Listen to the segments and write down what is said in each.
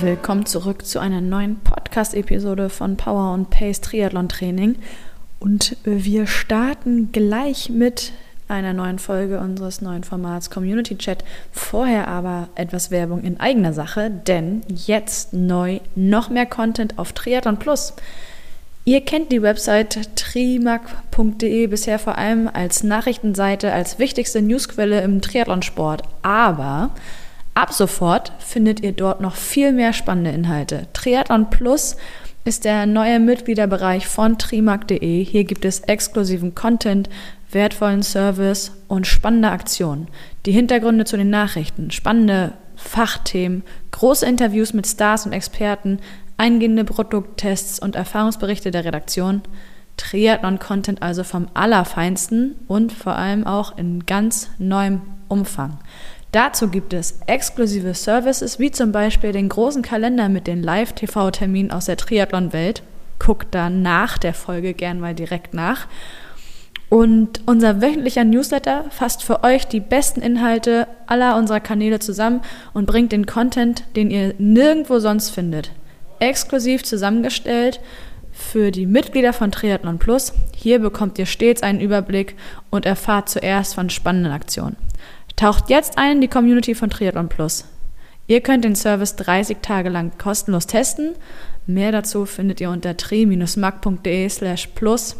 Willkommen zurück zu einer neuen Podcast-Episode von Power und Pace Triathlon Training. Und wir starten gleich mit einer neuen Folge unseres neuen Formats Community Chat. Vorher aber etwas Werbung in eigener Sache, denn jetzt neu noch mehr Content auf Triathlon Plus. Ihr kennt die Website trimac.de bisher vor allem als Nachrichtenseite, als wichtigste Newsquelle im Triathlonsport. Aber ab sofort findet ihr dort noch viel mehr spannende Inhalte. Triathlon Plus ist der neue Mitgliederbereich von trimac.de. Hier gibt es exklusiven Content, wertvollen Service und spannende Aktionen. Die Hintergründe zu den Nachrichten, spannende Fachthemen, große Interviews mit Stars und Experten, eingehende Produkttests und Erfahrungsberichte der Redaktion. Triathlon-Content also vom Allerfeinsten und vor allem auch in ganz neuem Umfang. Dazu gibt es exklusive Services wie zum Beispiel den großen Kalender mit den Live-TV-Terminen aus der Triathlon-Welt. Guckt da nach der Folge gern mal direkt nach. Und unser wöchentlicher Newsletter fasst für euch die besten Inhalte aller unserer Kanäle zusammen und bringt den Content, den ihr nirgendwo sonst findet, exklusiv zusammengestellt für die Mitglieder von Triathlon Plus. Hier bekommt ihr stets einen Überblick und erfahrt zuerst von spannenden Aktionen. Taucht jetzt ein in die Community von Triathlon Plus. Ihr könnt den Service 30 Tage lang kostenlos testen. Mehr dazu findet ihr unter tri-mac.de slash plus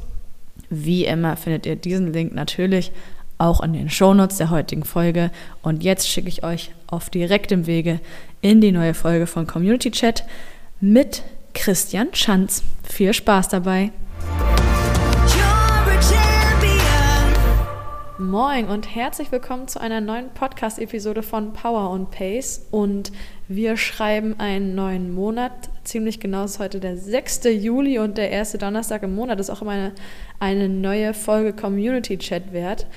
wie immer findet ihr diesen Link natürlich auch in den Shownotes der heutigen Folge. Und jetzt schicke ich euch auf direktem Wege in die neue Folge von Community Chat mit Christian Schanz. Viel Spaß dabei! Moin und herzlich willkommen zu einer neuen Podcast-Episode von Power und Pace. Und wir schreiben einen neuen Monat. Ziemlich genau ist heute der 6. Juli und der erste Donnerstag im Monat ist auch immer eine, eine neue Folge Community Chat wert.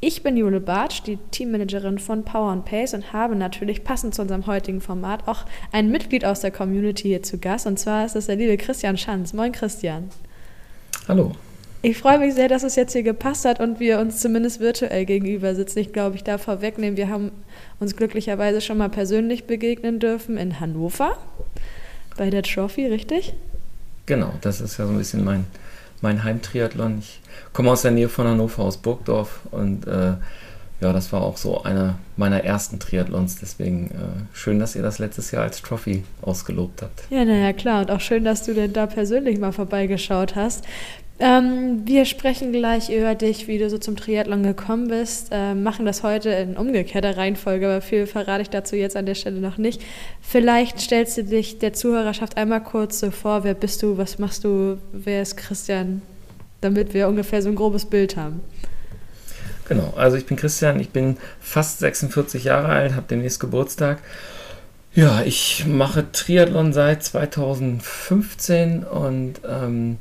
Ich bin Jule Bartsch, die Teammanagerin von Power and Pace und habe natürlich passend zu unserem heutigen Format auch ein Mitglied aus der Community hier zu Gast. Und zwar ist es der liebe Christian Schanz. Moin Christian. Hallo. Ich freue mich sehr, dass es jetzt hier gepasst hat und wir uns zumindest virtuell gegenüber sitzen. Ich glaube, ich darf vorwegnehmen, wir haben uns glücklicherweise schon mal persönlich begegnen dürfen in Hannover bei der Trophy, richtig? Genau, das ist ja so ein bisschen mein, mein Heimtriathlon. Ich komme aus der Nähe von Hannover, aus Burgdorf und äh, ja, das war auch so einer meiner ersten Triathlons. Deswegen äh, schön, dass ihr das letztes Jahr als Trophy ausgelobt habt. Ja, naja, klar. Und auch schön, dass du denn da persönlich mal vorbeigeschaut hast. Ähm, wir sprechen gleich über dich, wie du so zum Triathlon gekommen bist, äh, machen das heute in umgekehrter Reihenfolge, aber viel verrate ich dazu jetzt an der Stelle noch nicht. Vielleicht stellst du dich der Zuhörerschaft einmal kurz so vor, wer bist du, was machst du, wer ist Christian, damit wir ungefähr so ein grobes Bild haben. Genau, also ich bin Christian, ich bin fast 46 Jahre alt, habe demnächst Geburtstag. Ja, ich mache Triathlon seit 2015 und ähm,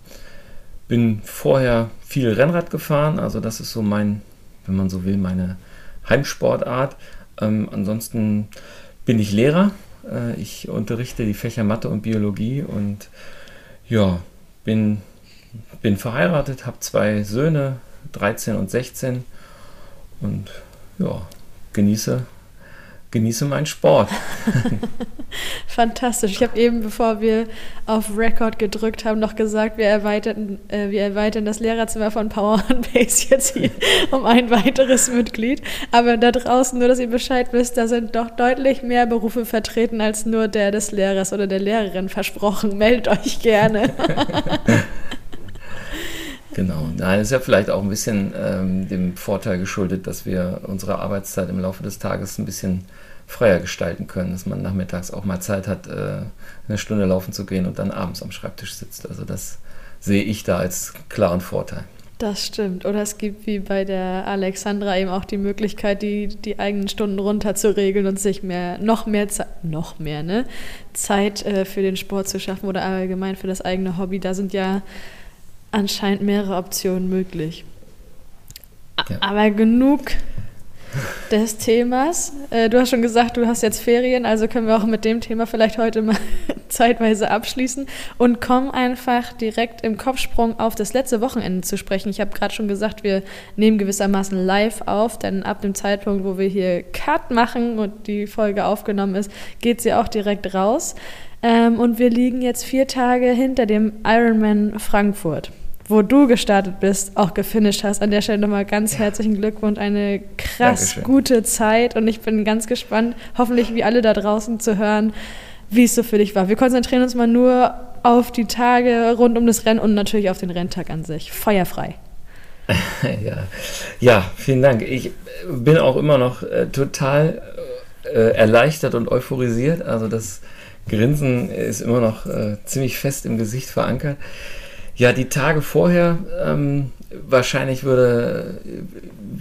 bin vorher viel Rennrad gefahren, also das ist so mein, wenn man so will, meine Heimsportart. Ähm, ansonsten bin ich Lehrer. Äh, ich unterrichte die Fächer Mathe und Biologie und ja, bin, bin verheiratet, habe zwei Söhne, 13 und 16 und ja, genieße genieße meinen Sport. Fantastisch. Ich habe eben, bevor wir auf Record gedrückt haben, noch gesagt, wir erweitern, äh, wir erweitern das Lehrerzimmer von Power and Base jetzt hier um ein weiteres Mitglied. Aber da draußen, nur dass ihr Bescheid wisst, da sind doch deutlich mehr Berufe vertreten als nur der des Lehrers oder der Lehrerin. Versprochen, meldet euch gerne. Genau. Nein, ist ja vielleicht auch ein bisschen ähm, dem Vorteil geschuldet, dass wir unsere Arbeitszeit im Laufe des Tages ein bisschen freier gestalten können, dass man nachmittags auch mal Zeit hat, äh, eine Stunde laufen zu gehen und dann abends am Schreibtisch sitzt. Also das sehe ich da als klaren Vorteil. Das stimmt. Oder es gibt wie bei der Alexandra eben auch die Möglichkeit, die, die eigenen Stunden runter zu regeln und sich mehr, noch mehr Zeit, noch mehr, ne? Zeit äh, für den Sport zu schaffen oder allgemein für das eigene Hobby. Da sind ja anscheinend mehrere Optionen möglich. Ja. Aber genug des Themas. Äh, du hast schon gesagt, du hast jetzt Ferien, also können wir auch mit dem Thema vielleicht heute mal zeitweise abschließen und kommen einfach direkt im Kopfsprung auf das letzte Wochenende zu sprechen. Ich habe gerade schon gesagt, wir nehmen gewissermaßen live auf, denn ab dem Zeitpunkt, wo wir hier Cut machen und die Folge aufgenommen ist, geht sie auch direkt raus. Ähm, und wir liegen jetzt vier Tage hinter dem Ironman Frankfurt, wo du gestartet bist, auch gefinisht hast. An der Stelle nochmal ganz ja. herzlichen Glückwunsch, eine krass Dankeschön. gute Zeit. Und ich bin ganz gespannt, hoffentlich wie alle da draußen zu hören, wie es so für dich war. Wir konzentrieren uns mal nur auf die Tage rund um das Rennen und natürlich auf den Renntag an sich. Feuerfrei. ja. ja, vielen Dank. Ich bin auch immer noch äh, total äh, erleichtert und euphorisiert. Also das Grinsen ist immer noch äh, ziemlich fest im Gesicht verankert. Ja, die Tage vorher, ähm, wahrscheinlich würde,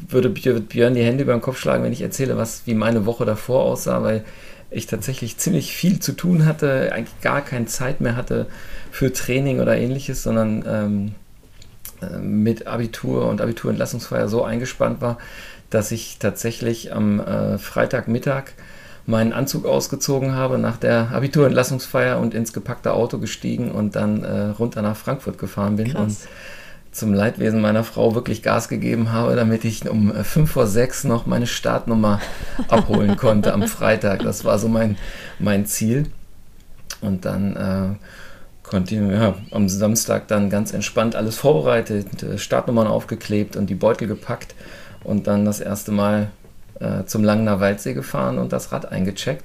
würde Björn die Hände über den Kopf schlagen, wenn ich erzähle, was, wie meine Woche davor aussah, weil ich tatsächlich ziemlich viel zu tun hatte, eigentlich gar keine Zeit mehr hatte für Training oder ähnliches, sondern ähm, äh, mit Abitur und Abiturentlassungsfeier so eingespannt war, dass ich tatsächlich am äh, Freitagmittag meinen Anzug ausgezogen habe nach der Abiturentlassungsfeier und ins gepackte Auto gestiegen und dann äh, runter nach Frankfurt gefahren bin Krass. und zum Leidwesen meiner Frau wirklich Gas gegeben habe, damit ich um 5 äh, vor 6 noch meine Startnummer abholen konnte am Freitag. Das war so mein, mein Ziel. Und dann äh, konnte ich ja, am Samstag dann ganz entspannt alles vorbereitet, äh, Startnummern aufgeklebt und die Beutel gepackt und dann das erste Mal äh, zum Langener Waldsee gefahren und das Rad eingecheckt.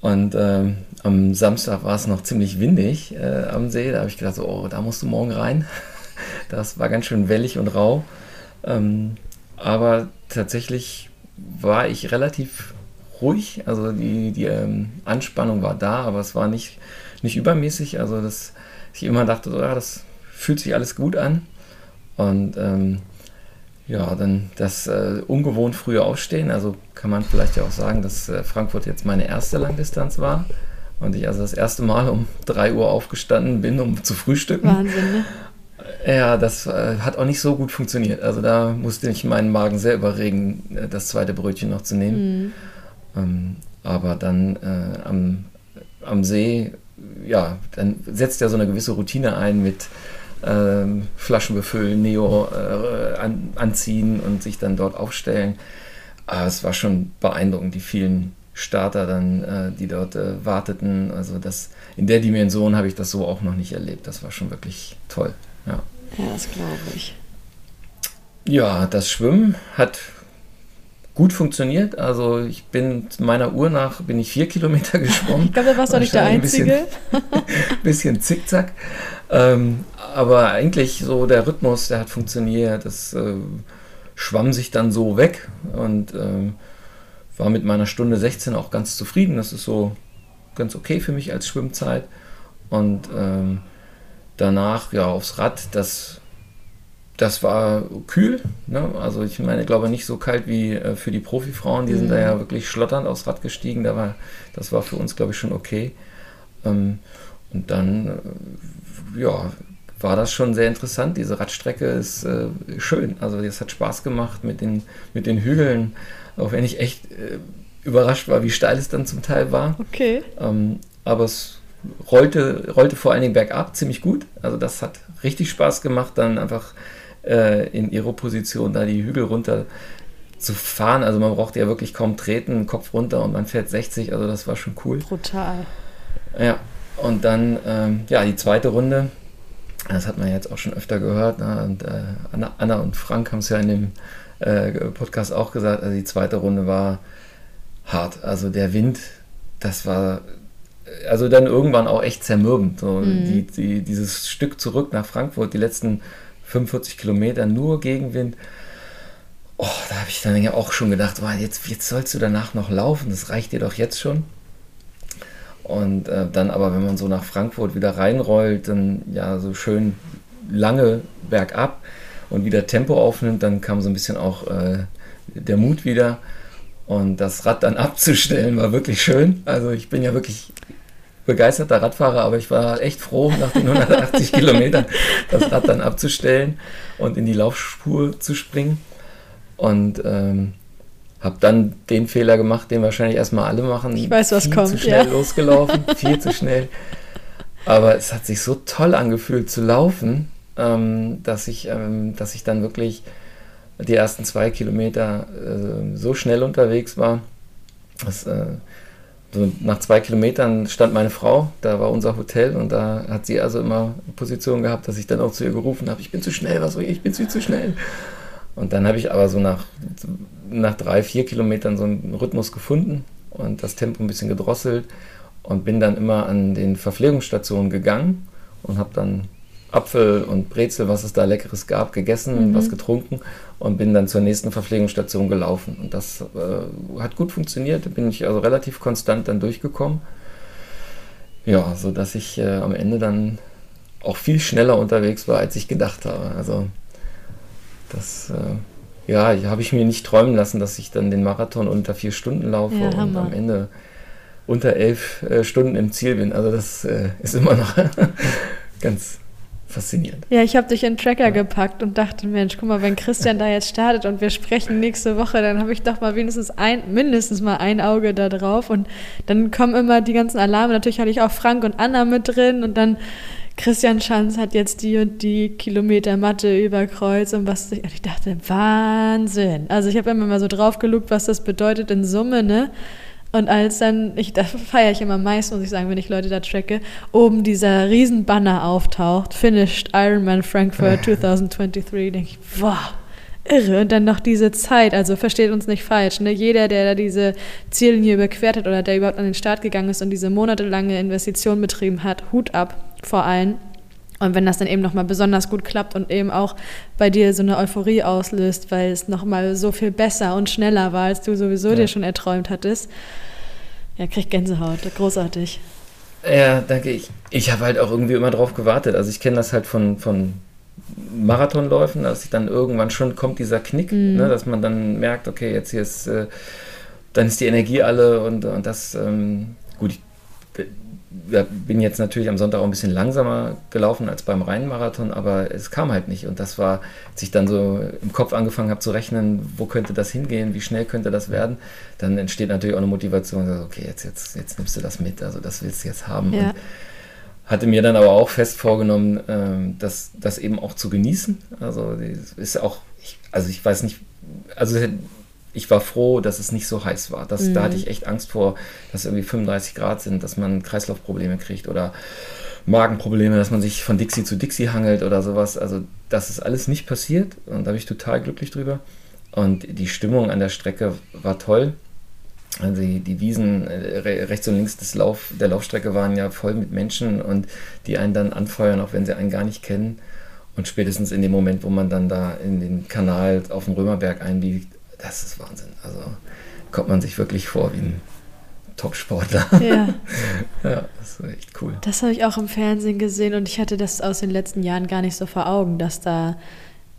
Und äh, am Samstag war es noch ziemlich windig äh, am See. Da habe ich gedacht, so, oh, da musst du morgen rein. das war ganz schön wellig und rau. Ähm, aber tatsächlich war ich relativ ruhig. Also die, die ähm, Anspannung war da, aber es war nicht, nicht übermäßig. Also dass ich immer dachte, so, ja, das fühlt sich alles gut an. Und ähm, ja, dann das äh, ungewohnt frühe Aufstehen. Also kann man vielleicht ja auch sagen, dass äh, Frankfurt jetzt meine erste Langdistanz war. Und ich also das erste Mal um 3 Uhr aufgestanden bin, um zu frühstücken. Wahnsinn, ne? Ja, das äh, hat auch nicht so gut funktioniert. Also da musste ich meinen Magen sehr überregen, äh, das zweite Brötchen noch zu nehmen. Mhm. Ähm, aber dann äh, am, am See, ja, dann setzt ja so eine gewisse Routine ein mit ähm, Flaschen befüllen, Neo äh, an, anziehen und sich dann dort aufstellen. Aber es war schon beeindruckend, die vielen Starter dann, äh, die dort äh, warteten. Also das, in der Dimension habe ich das so auch noch nicht erlebt. Das war schon wirklich toll. Ja, ja das glaube ich. Ja, das Schwimmen hat gut funktioniert. Also ich bin meiner Uhr nach bin ich vier Kilometer geschwommen. ich glaube, da warst du nicht der Einzige. Ein bisschen, bisschen zickzack. Ähm, aber eigentlich so der Rhythmus, der hat funktioniert. Das äh, schwamm sich dann so weg und äh, war mit meiner Stunde 16 auch ganz zufrieden. Das ist so ganz okay für mich als Schwimmzeit. Und ähm, danach ja aufs Rad, das, das war kühl. Ne? Also ich meine, ich glaube nicht so kalt wie äh, für die Profifrauen. Die mhm. sind da ja wirklich schlotternd aufs Rad gestiegen. Da war, das war für uns, glaube ich, schon okay. Ähm, und dann äh, ja, war das schon sehr interessant. Diese Radstrecke ist äh, schön. Also es hat Spaß gemacht mit den, mit den Hügeln, auch wenn ich echt äh, überrascht war, wie steil es dann zum Teil war. Okay. Ähm, aber es rollte, rollte vor allen Dingen bergab ziemlich gut. Also das hat richtig Spaß gemacht, dann einfach äh, in ihre Position da die Hügel runter zu fahren. Also man braucht ja wirklich kaum treten, Kopf runter und man fährt 60. Also das war schon cool. Brutal. Ja, und dann, ähm, ja, die zweite Runde, das hat man jetzt auch schon öfter gehört, ne? und äh, Anna, Anna, und Frank haben es ja in dem äh, Podcast auch gesagt, also die zweite Runde war hart. Also der Wind, das war also dann irgendwann auch echt zermürbend. So mhm. die, die, dieses Stück zurück nach Frankfurt, die letzten 45 Kilometer nur Gegenwind. Oh, da habe ich dann ja auch schon gedacht, wow, jetzt, jetzt sollst du danach noch laufen, das reicht dir doch jetzt schon. Und äh, dann aber, wenn man so nach Frankfurt wieder reinrollt, dann ja so schön lange bergab und wieder Tempo aufnimmt, dann kam so ein bisschen auch äh, der Mut wieder. Und das Rad dann abzustellen war wirklich schön. Also ich bin ja wirklich begeisterter Radfahrer, aber ich war echt froh, nach den 180 Kilometern das Rad dann abzustellen und in die Laufspur zu springen. Und ähm, habe dann den Fehler gemacht, den wahrscheinlich erstmal alle machen. Ich weiß, was viel kommt. zu schnell ja. losgelaufen, viel zu schnell. Aber es hat sich so toll angefühlt zu laufen, ähm, dass, ich, ähm, dass ich dann wirklich die ersten zwei Kilometer äh, so schnell unterwegs war. Das, äh, so nach zwei Kilometern stand meine Frau, da war unser Hotel und da hat sie also immer Position gehabt, dass ich dann auch zu ihr gerufen habe, ich bin zu schnell, was soll ich, ich bin zu, zu schnell. Und dann habe ich aber so nach, nach drei, vier Kilometern so einen Rhythmus gefunden und das Tempo ein bisschen gedrosselt und bin dann immer an den Verpflegungsstationen gegangen und habe dann Apfel und Brezel, was es da Leckeres gab, gegessen, mhm. was getrunken und bin dann zur nächsten Verpflegungsstation gelaufen. Und das äh, hat gut funktioniert, bin ich also relativ konstant dann durchgekommen. Ja, so dass ich äh, am Ende dann auch viel schneller unterwegs war, als ich gedacht habe. Also das äh, ja, habe ich mir nicht träumen lassen, dass ich dann den Marathon unter vier Stunden laufe ja, und am Ende unter elf äh, Stunden im Ziel bin. Also das äh, ist immer noch ganz faszinierend. Ja, ich habe dich in den Tracker ja. gepackt und dachte, Mensch, guck mal, wenn Christian da jetzt startet und wir sprechen nächste Woche, dann habe ich doch mal wenigstens ein, mindestens mal ein Auge da drauf und dann kommen immer die ganzen Alarme. Natürlich hatte ich auch Frank und Anna mit drin und dann Christian Schanz hat jetzt die und die Kilometer Matte über Kreuz und was ich, ich dachte, Wahnsinn. Also ich habe immer mal so drauf gelugt, was das bedeutet in Summe, ne? Und als dann, ich, da feiere ich immer meist, muss ich sagen, wenn ich Leute da tracke, oben dieser Riesenbanner auftaucht, Finished Ironman Frankfurt 2023, denke ich, wow, irre. Und dann noch diese Zeit, also versteht uns nicht falsch, ne? jeder, der da diese Ziellinie überquert hat oder der überhaupt an den Start gegangen ist und diese monatelange Investition betrieben hat, Hut ab vor allen. Und wenn das dann eben nochmal besonders gut klappt und eben auch bei dir so eine Euphorie auslöst, weil es nochmal so viel besser und schneller war, als du sowieso ja. dir schon erträumt hattest, ja, kriegt Gänsehaut. Großartig. Ja, danke. Ich, ich habe halt auch irgendwie immer drauf gewartet. Also ich kenne das halt von, von Marathonläufen, dass ich dann irgendwann schon kommt dieser Knick, mhm. ne, dass man dann merkt, okay, jetzt hier ist, äh, dann ist die Energie alle und, und das, ähm, gut, ich bin jetzt natürlich am Sonntag auch ein bisschen langsamer gelaufen als beim Rheinmarathon, aber es kam halt nicht. Und das war, als ich dann so im Kopf angefangen habe zu rechnen, wo könnte das hingehen, wie schnell könnte das werden, dann entsteht natürlich auch eine Motivation, okay, jetzt, jetzt, jetzt nimmst du das mit, also das willst du jetzt haben. Ja. Und hatte mir dann aber auch fest vorgenommen, ähm, das, das eben auch zu genießen. Also ist auch, ich, also ich weiß nicht, also ich war froh, dass es nicht so heiß war. Das, mhm. Da hatte ich echt Angst vor, dass irgendwie 35 Grad sind, dass man Kreislaufprobleme kriegt oder Magenprobleme, dass man sich von Dixie zu Dixie hangelt oder sowas. Also das ist alles nicht passiert und da bin ich total glücklich drüber. Und die Stimmung an der Strecke war toll. Also die, die Wiesen äh, rechts und links des Lauf, der Laufstrecke waren ja voll mit Menschen und die einen dann anfeuern, auch wenn sie einen gar nicht kennen. Und spätestens in dem Moment, wo man dann da in den Kanal auf dem Römerberg einbiegt, das ist Wahnsinn. Also kommt man sich wirklich vor wie ein Top-Sportler. Ja. ja, das ist echt cool. Das habe ich auch im Fernsehen gesehen und ich hatte das aus den letzten Jahren gar nicht so vor Augen, dass da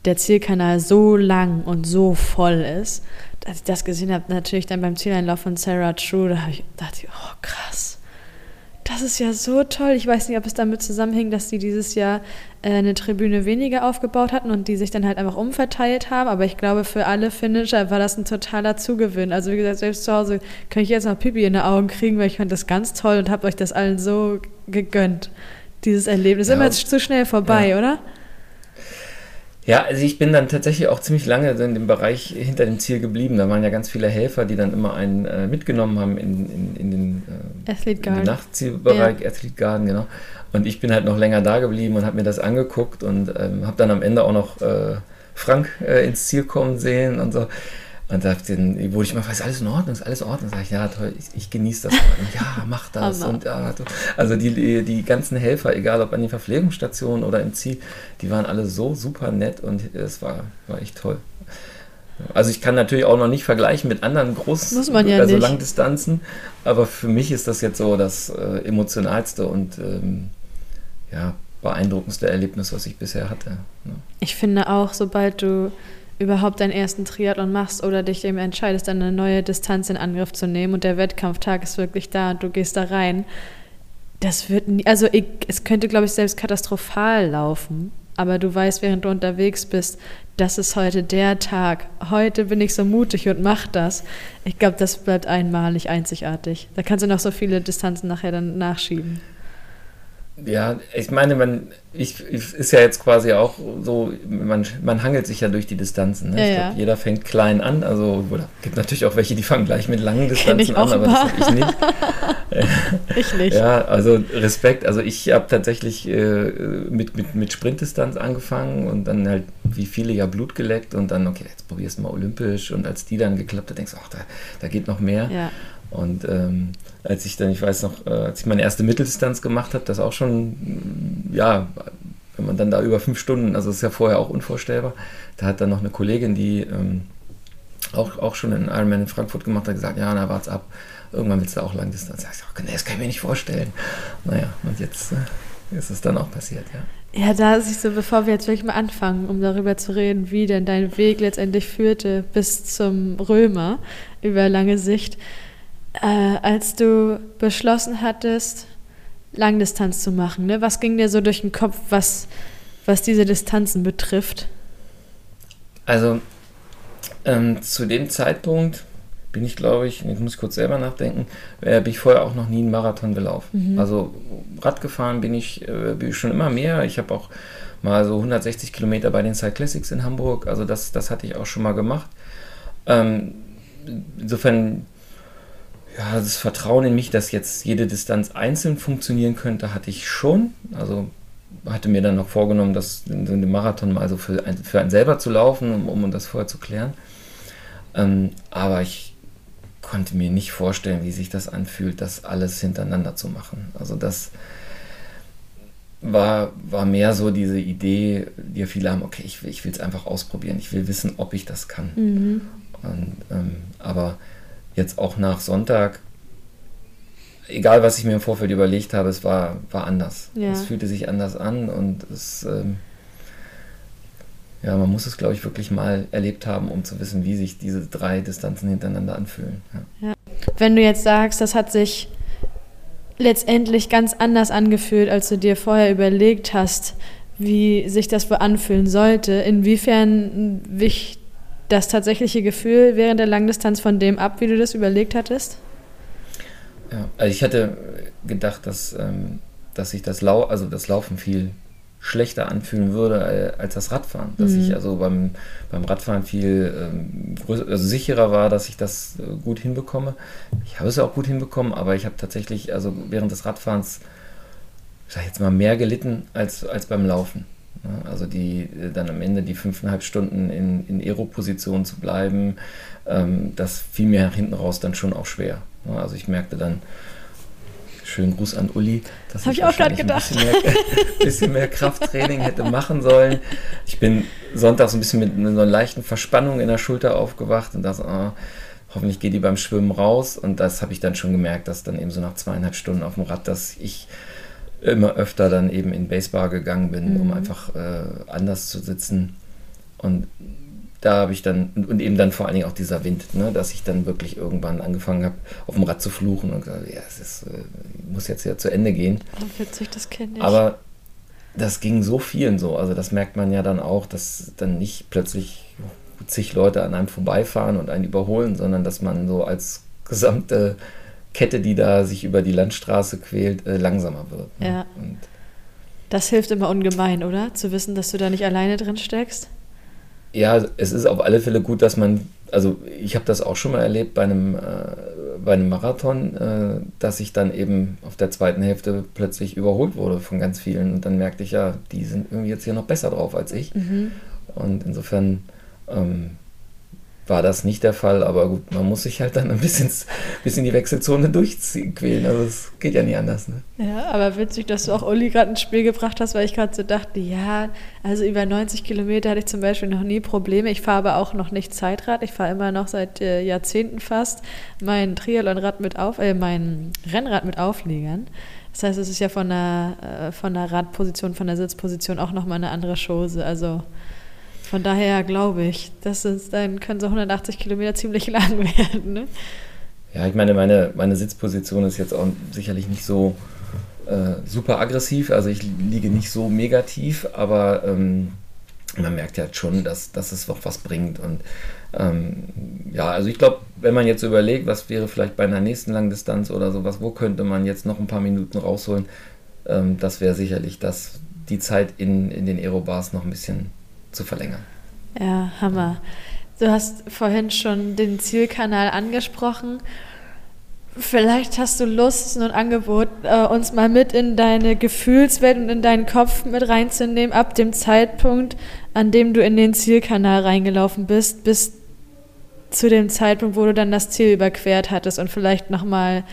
der Zielkanal so lang und so voll ist. Als ich das gesehen habe, natürlich dann beim Zieleinlauf von Sarah True, da ich, dachte ich, oh krass das ist ja so toll. Ich weiß nicht, ob es damit zusammenhing, dass die dieses Jahr äh, eine Tribüne weniger aufgebaut hatten und die sich dann halt einfach umverteilt haben. Aber ich glaube, für alle Finisher war das ein totaler Zugewinn. Also wie gesagt, selbst zu Hause kann ich jetzt noch Pipi in den Augen kriegen, weil ich fand das ganz toll und habe euch das allen so gegönnt. Dieses Erlebnis. Ja, Immer zu schnell vorbei, ja. oder? Ja, also ich bin dann tatsächlich auch ziemlich lange in dem Bereich hinter dem Ziel geblieben. Da waren ja ganz viele Helfer, die dann immer einen äh, mitgenommen haben in, in, in den, äh, in den Nachtzielbereich, ja. Athlete Garden, genau. Und ich bin halt noch länger da geblieben und habe mir das angeguckt und ähm, habe dann am Ende auch noch äh, Frank äh, ins Ziel kommen sehen und so. Und da wurde ich mal, ist alles in Ordnung, ist alles in Ordnung? Sag ich, ja, toll, ich, ich genieße das. Und ja, mach das. und, ja, also die, die ganzen Helfer, egal ob an den Verpflegungsstationen oder im Ziel, die waren alle so super nett und es war, war echt toll. Also ich kann natürlich auch noch nicht vergleichen mit anderen großen, Muss man ja also nicht. Langdistanzen, aber für mich ist das jetzt so das äh, emotionalste und ähm, ja, beeindruckendste Erlebnis, was ich bisher hatte. Ne? Ich finde auch, sobald du überhaupt deinen ersten Triathlon machst oder dich eben entscheidest, eine neue Distanz in Angriff zu nehmen und der Wettkampftag ist wirklich da und du gehst da rein, das wird nie, also ich, es könnte, glaube ich, selbst katastrophal laufen, aber du weißt, während du unterwegs bist, das ist heute der Tag. Heute bin ich so mutig und mach das. Ich glaube, das bleibt einmalig einzigartig. Da kannst du noch so viele Distanzen nachher dann nachschieben. Ja, ich meine, man, ich, ich, ist ja jetzt quasi auch so, man, man hangelt sich ja durch die Distanzen. Ne? Ja, ich ja. glaube, jeder fängt klein an. Also, oder gibt natürlich auch welche, die fangen gleich mit langen Distanzen an, aber das habe ich nicht. Ich nicht. Ja, also Respekt. Also ich habe tatsächlich äh, mit, mit, mit Sprintdistanz angefangen und dann halt wie viele ja Blut geleckt und dann, okay, jetzt probierst du mal olympisch und als die dann geklappt hat, denkst du, ach, da, da geht noch mehr. Ja. Und ähm, als ich dann, ich weiß noch, äh, als ich meine erste Mitteldistanz gemacht habe, das auch schon, ja, wenn man dann da über fünf Stunden, also das ist ja vorher auch unvorstellbar, da hat dann noch eine Kollegin, die ähm, auch, auch schon einen Ironman in Frankfurt gemacht hat, gesagt, ja, na, wart's ab, irgendwann willst du auch Langdistanz. Ja, ich sag, nee, das kann ich mir nicht vorstellen. Naja, und jetzt äh, ist es dann auch passiert, ja. Ja, da ist so, bevor wir jetzt wirklich mal anfangen, um darüber zu reden, wie denn dein Weg letztendlich führte bis zum Römer über lange Sicht, äh, als du beschlossen hattest, Langdistanz zu machen, ne? was ging dir so durch den Kopf, was, was diese Distanzen betrifft? Also ähm, zu dem Zeitpunkt bin ich, glaube ich, jetzt muss ich kurz selber nachdenken, äh, bin ich vorher auch noch nie einen Marathon gelaufen. Also Rad gefahren bin ich, äh, bin ich schon immer mehr. Ich habe auch mal so 160 Kilometer bei den Cyclassics in Hamburg. Also das, das hatte ich auch schon mal gemacht. Ähm, insofern, ja, das Vertrauen in mich, dass jetzt jede Distanz einzeln funktionieren könnte, hatte ich schon. Also hatte mir dann noch vorgenommen, das einem Marathon mal so für, ein, für einen selber zu laufen, um, um das vorher zu klären. Ähm, aber ich konnte mir nicht vorstellen, wie sich das anfühlt, das alles hintereinander zu machen. Also das war, war mehr so diese Idee, die ja viele haben, okay, ich, will- ich will es einfach ausprobieren, ich will wissen, ob ich das kann. Mhm. Und, ähm, aber jetzt auch nach Sonntag, egal was ich mir im Vorfeld überlegt habe, es war, war anders. Ja. Es fühlte sich anders an und es, ähm, ja, man muss es, glaube ich, wirklich mal erlebt haben, um zu wissen, wie sich diese drei Distanzen hintereinander anfühlen. Ja. Wenn du jetzt sagst, das hat sich letztendlich ganz anders angefühlt, als du dir vorher überlegt hast, wie sich das wohl anfühlen sollte, inwiefern wich das tatsächliche Gefühl während der Langdistanz von dem ab, wie du das überlegt hattest? Ja, also ich hatte gedacht, dass, ähm, dass sich das, Lau also das Laufen viel schlechter anfühlen würde äh, als das Radfahren. Dass Mhm. ich also beim, beim Radfahren viel ähm, größer, also sicherer war, dass ich das äh, gut hinbekomme. Ich habe es ja auch gut hinbekommen, aber ich habe tatsächlich also während des Radfahrens, sag ich jetzt mal, mehr gelitten als, als beim Laufen. Also die äh, dann am Ende die fünfeinhalb Stunden in, in Aero-Position zu bleiben, ähm, das fiel mir hinten raus dann schon auch schwer. Also ich merkte dann, schönen Gruß an Uli, dass Hab ich auch grad wahrscheinlich ein bisschen mehr, bisschen mehr Krafttraining hätte machen sollen. Ich bin sonntags ein bisschen mit, mit so einer leichten Verspannung in der Schulter aufgewacht und dachte, ah, hoffentlich geht die beim Schwimmen raus. Und das habe ich dann schon gemerkt, dass dann eben so nach zweieinhalb Stunden auf dem Rad, dass ich immer öfter dann eben in Basebar gegangen bin, um Mhm. einfach äh, anders zu sitzen. Und da habe ich dann, und eben dann vor allen Dingen auch dieser Wind, ne, dass ich dann wirklich irgendwann angefangen habe, auf dem Rad zu fluchen und gesagt, ja, es ist, äh, muss jetzt ja zu Ende gehen. Witzig, das kenne ich. Aber das ging so vielen so. Also das merkt man ja dann auch, dass dann nicht plötzlich zig Leute an einem vorbeifahren und einen überholen, sondern dass man so als gesamte Kette, die da sich über die Landstraße quält, äh, langsamer wird. ne? Ja. Und das hilft immer ungemein, oder? Zu wissen, dass du da nicht alleine drin steckst. ja, es ist auf alle Fälle gut, dass man, also ich habe das auch schon mal erlebt bei einem, äh, bei einem Marathon, äh, dass ich dann eben auf der zweiten Hälfte plötzlich überholt wurde von ganz vielen und dann merkte ich ja, die sind irgendwie jetzt hier noch besser drauf als ich. Mhm. Und insofern ähm, war das nicht der Fall, aber gut, man muss sich halt dann ein bisschen, bisschen die Wechselzone durchziehen, quälen. Also es geht ja nie anders. Ne? Ja, aber witzig, dass du auch Uli gerade ins Spiel gebracht hast, weil ich gerade so dachte, ja, also über 90 Kilometer hatte ich zum Beispiel noch nie Probleme. Ich fahre aber auch noch nicht Zeitrad. Ich fahre immer noch seit äh, Jahrzehnten fast mein Triathlonrad mit auf, äh, mein Rennrad mit Aufliegern. Das heißt, es ist ja von der, äh, von der Radposition, von der Sitzposition auch nochmal eine andere Chose. Also von daher glaube ich, das ist, dann können so 180 Kilometer ziemlich lang werden. Ne? Ja, ich meine, meine, meine Sitzposition ist jetzt auch sicherlich nicht so äh, super aggressiv. Also ich liege nicht so mega tief, aber ähm, man merkt ja halt schon, dass, dass es noch was bringt. Und ähm, ja, also ich glaube, wenn man jetzt überlegt, was wäre vielleicht bei einer nächsten Langdistanz oder sowas, wo könnte man jetzt noch ein paar Minuten rausholen, ähm, das wäre sicherlich das, die Zeit in, in den Aerobars noch ein bisschen zu verlängern. Ja, Hammer. Du hast vorhin schon den Zielkanal angesprochen. Vielleicht hast du Lust und ein Angebot, äh, uns mal mit in deine Gefühlswelt und in deinen Kopf mit reinzunehmen, ab dem Zeitpunkt, an dem du in den Zielkanal reingelaufen bist, bis zu dem Zeitpunkt, wo du dann das Ziel überquert hattest und vielleicht nochmal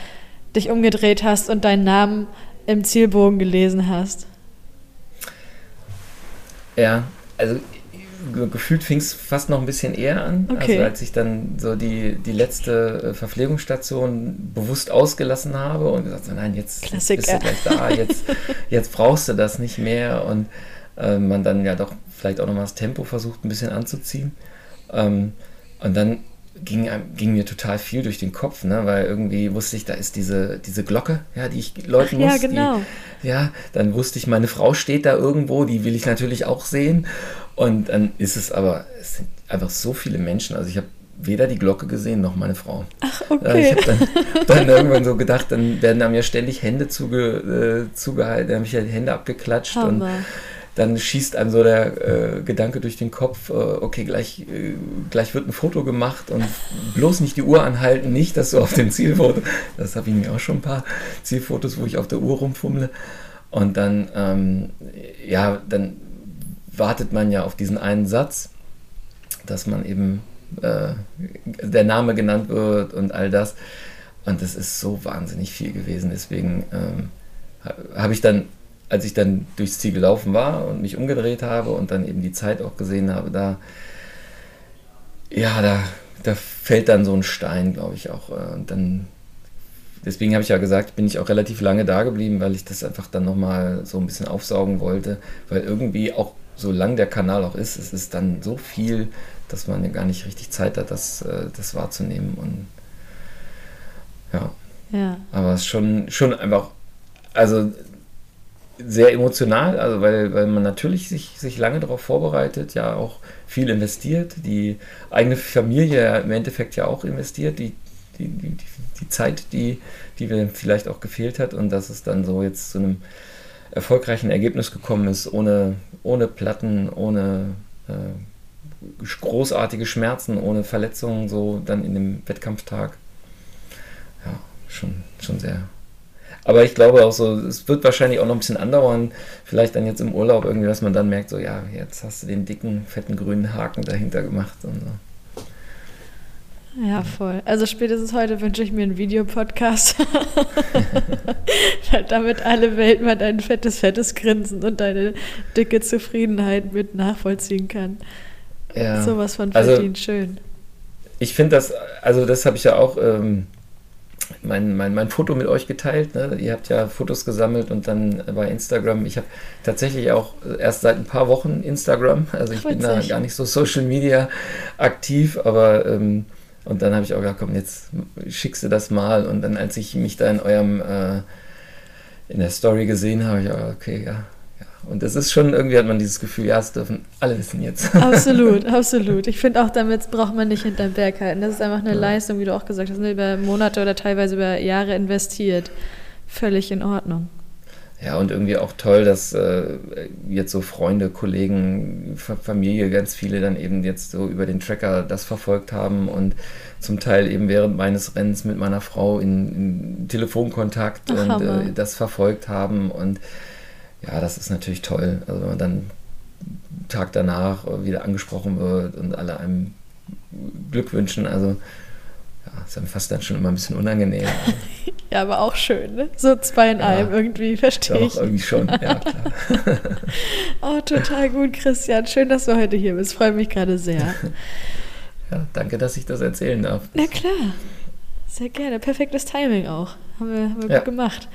dich umgedreht hast und deinen Namen im Zielbogen gelesen hast. Ja, also gefühlt fing es fast noch ein bisschen eher an. Okay. Also als ich dann so die, die letzte äh, Verpflegungsstation bewusst ausgelassen habe und gesagt so, nein, jetzt, jetzt bist du gleich da, jetzt, jetzt brauchst du das nicht mehr und äh, man dann ja doch vielleicht auch nochmal das Tempo versucht ein bisschen anzuziehen. Ähm, und dann ging, ging mir total viel durch den Kopf, ne? weil irgendwie wusste ich, da ist diese, diese Glocke, ja, die ich läuten muss. Ja, genau. Die, ja, dann wusste ich, meine Frau steht da irgendwo, die will ich natürlich auch sehen. Und dann ist es aber, es sind einfach so viele Menschen. Also ich habe weder die Glocke gesehen noch meine Frau. Ach, okay. Ich habe dann, dann, irgendwann so gedacht, dann werden da mir ständig Hände zuge, äh, zugehalten, dann habe ich ja die Hände abgeklatscht Hammer. und dann schießt einem so der äh, Gedanke durch den Kopf, äh, okay, gleich, äh, gleich wird ein Foto gemacht und bloß nicht die Uhr anhalten, nicht, dass du auf dem Zielfoto, das habe ich mir auch schon ein paar Zielfotos, wo ich auf der Uhr rumfummle. Und dann, ähm, ja, dann wartet man ja auf diesen einen Satz, dass man eben äh, der Name genannt wird und all das. Und das ist so wahnsinnig viel gewesen. Deswegen ähm, habe ich dann als ich dann durchs Ziel gelaufen war und mich umgedreht habe und dann eben die Zeit auch gesehen habe, da, ja, da, da fällt dann so ein Stein, glaube ich auch. Äh, und dann, deswegen habe ich ja gesagt, bin ich auch relativ lange da geblieben, weil ich das einfach dann nochmal so ein bisschen aufsaugen wollte, weil irgendwie auch, so lang der Kanal auch ist, es ist dann so viel, dass man ja gar nicht richtig Zeit hat, das, äh, das wahrzunehmen. Und ja. ja. Aber es ist schon, schon einfach, also sehr emotional, also weil, weil man natürlich sich, sich lange darauf vorbereitet, ja auch viel investiert, die eigene Familie im Endeffekt ja auch investiert, die, die, die, die Zeit, die, die mir vielleicht auch gefehlt hat und dass es dann so jetzt zu einem erfolgreichen Ergebnis gekommen ist, ohne, ohne Platten, ohne äh, großartige Schmerzen, ohne Verletzungen, so dann in dem Wettkampftag. Ja, schon, schon sehr aber ich glaube auch so, es wird wahrscheinlich auch noch ein bisschen andauern. Vielleicht dann jetzt im Urlaub irgendwie, dass man dann merkt, so, ja, jetzt hast du den dicken, fetten grünen Haken dahinter gemacht und so. Ja, voll. Also spätestens heute wünsche ich mir einen Videopodcast, damit alle Welt mal dein fettes, fettes Grinsen und deine dicke Zufriedenheit mit nachvollziehen kann. Ja. Sowas von also verdient, also, schön. Ich finde das, also das habe ich ja auch ähm, mein, mein, mein Foto mit euch geteilt. Ne? Ihr habt ja Fotos gesammelt und dann bei Instagram. Ich habe tatsächlich auch erst seit ein paar Wochen Instagram. Also ich bin da gar nicht so Social Media aktiv, aber ähm, und dann habe ich auch gesagt, komm, jetzt schickst du das mal. Und dann, als ich mich da in eurem äh, in der Story gesehen habe, ich auch, okay, ja, und das ist schon, irgendwie hat man dieses Gefühl, ja, es dürfen alle wissen jetzt. Absolut, absolut. Ich finde auch, damit braucht man nicht hinterm Berg halten. Das ist einfach eine ja. Leistung, wie du auch gesagt hast, ne, über Monate oder teilweise über Jahre investiert. Völlig in Ordnung. Ja, und irgendwie auch toll, dass äh, jetzt so Freunde, Kollegen, Familie, ganz viele dann eben jetzt so über den Tracker das verfolgt haben und zum Teil eben während meines Rennens mit meiner Frau in, in Telefonkontakt Ach, und äh, das verfolgt haben und ja, das ist natürlich toll. Also wenn man dann Tag danach wieder angesprochen wird und alle einem Glück wünschen, also ja, ist dann fast dann schon immer ein bisschen unangenehm. ja, aber auch schön, ne? So zwei in ja, einem irgendwie, verstehe ich. Doch, irgendwie schon, ja, klar. oh, total gut, Christian. Schön, dass du heute hier bist. Freue mich gerade sehr. ja, danke, dass ich das erzählen darf. Na klar. Sehr gerne. Perfektes Timing auch. Haben wir, haben wir ja. gut gemacht.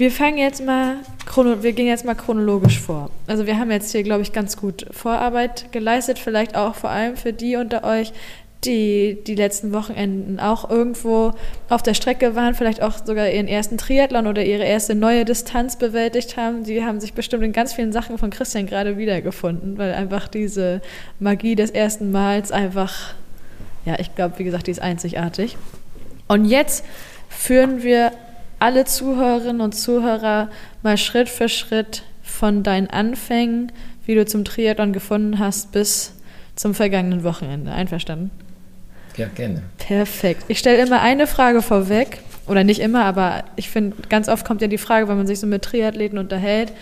Wir fangen jetzt mal, wir gehen jetzt mal chronologisch vor. Also wir haben jetzt hier, glaube ich, ganz gut Vorarbeit geleistet, vielleicht auch vor allem für die unter euch, die die letzten Wochenenden auch irgendwo auf der Strecke waren, vielleicht auch sogar ihren ersten Triathlon oder ihre erste neue Distanz bewältigt haben. Die haben sich bestimmt in ganz vielen Sachen von Christian gerade wiedergefunden, weil einfach diese Magie des ersten Mals einfach, ja, ich glaube, wie gesagt, die ist einzigartig. Und jetzt führen wir alle Zuhörerinnen und Zuhörer mal Schritt für Schritt von deinen Anfängen, wie du zum Triathlon gefunden hast, bis zum vergangenen Wochenende. Einverstanden? Ja, gerne. Perfekt. Ich stelle immer eine Frage vorweg, oder nicht immer, aber ich finde, ganz oft kommt ja die Frage, wenn man sich so mit Triathleten unterhält.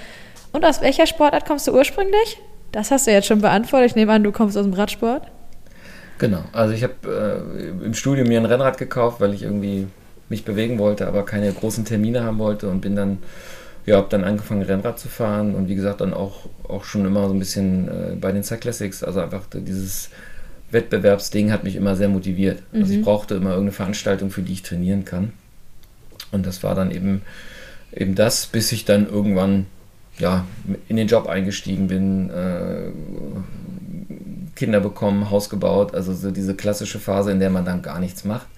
Und aus welcher Sportart kommst du ursprünglich? Das hast du jetzt schon beantwortet. Ich nehme an, du kommst aus dem Radsport. Genau. Also ich habe äh, im Studium mir ein Rennrad gekauft, weil ich irgendwie mich bewegen wollte, aber keine großen Termine haben wollte und bin dann, ja, habe dann angefangen Rennrad zu fahren und wie gesagt dann auch, auch schon immer so ein bisschen äh, bei den Cyclassics, also einfach dieses Wettbewerbsding hat mich immer sehr motiviert. Mhm. Also ich mhm. brauchte immer irgendeine Veranstaltung, für die ich trainieren kann. Und das war dann eben, eben das, bis ich dann irgendwann ja, in den Job eingestiegen bin, äh, Kinder bekommen, Haus gebaut, also so diese klassische Phase, in der man dann gar nichts macht.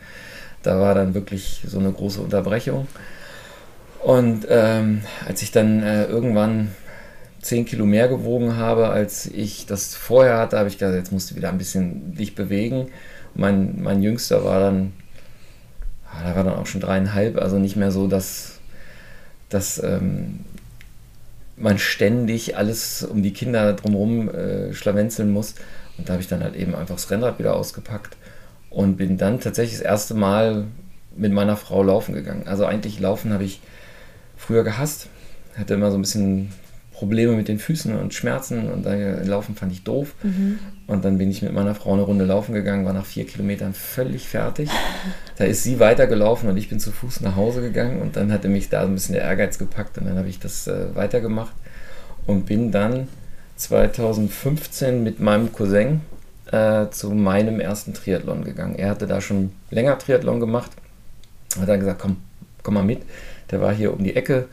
Da war dann wirklich so eine große Unterbrechung. Und ähm, als ich dann äh, irgendwann 10 Kilo mehr gewogen habe, als ich das vorher hatte, habe ich gedacht, jetzt musst du wieder ein bisschen dich bewegen. Mein, mein Jüngster war dann, ah, da war dann auch schon dreieinhalb, also nicht mehr so, dass, dass ähm, man ständig alles um die Kinder drumherum äh, schlawenzeln muss. Und da habe ich dann halt eben einfach das Rennrad wieder ausgepackt und bin dann tatsächlich das erste Mal mit meiner Frau laufen gegangen. Also eigentlich laufen habe ich früher gehasst. Hatte immer so ein bisschen Probleme mit den Füßen und Schmerzen und daher Laufen fand ich doof. Mhm. Und dann bin ich mit meiner Frau eine Runde laufen gegangen, war nach vier Kilometern völlig fertig. Da ist sie weitergelaufen und ich bin zu Fuß nach Hause gegangen und dann hatte mich da ein bisschen der Ehrgeiz gepackt und dann habe ich das äh, weitergemacht und bin dann 2015 mit meinem Cousin äh, zu meinem ersten Triathlon gegangen. Er hatte da schon länger Triathlon gemacht, hat dann gesagt, komm, komm mal mit. Der war hier um die Ecke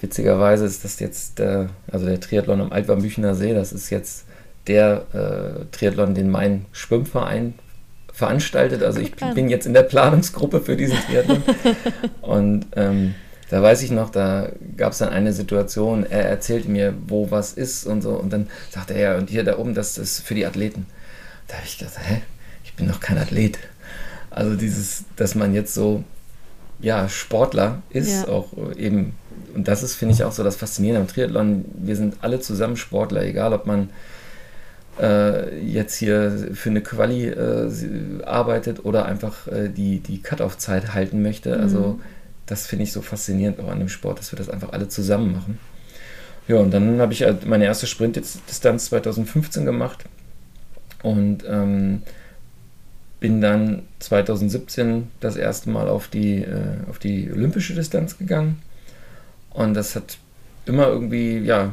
Witzigerweise ist das jetzt, äh, also der Triathlon am Altwarmbüchener See, das ist jetzt der äh, Triathlon, den mein Schwimmverein veranstaltet. Also ich bin jetzt in der Planungsgruppe für diesen Triathlon. Und ähm, da weiß ich noch, da gab es dann eine Situation, er erzählte mir, wo was ist und so. Und dann sagte er, ja, und hier da oben, das ist für die Athleten. Da habe ich gedacht, hä? Ich bin doch kein Athlet. Also dieses, dass man jetzt so, ja, Sportler ist, ja. auch eben und das ist, finde ich, auch so das Faszinierende am Triathlon. Wir sind alle zusammen Sportler, egal ob man äh, jetzt hier für eine Quali äh, arbeitet oder einfach äh, die, die Cut-Off-Zeit halten möchte. Mhm. Also das finde ich so faszinierend auch an dem Sport, dass wir das einfach alle zusammen machen. Ja, und dann habe ich halt meine erste Sprintdistanz 2015 gemacht und ähm, bin dann 2017 das erste Mal auf die, äh, auf die olympische Distanz gegangen und das hat immer irgendwie, ja,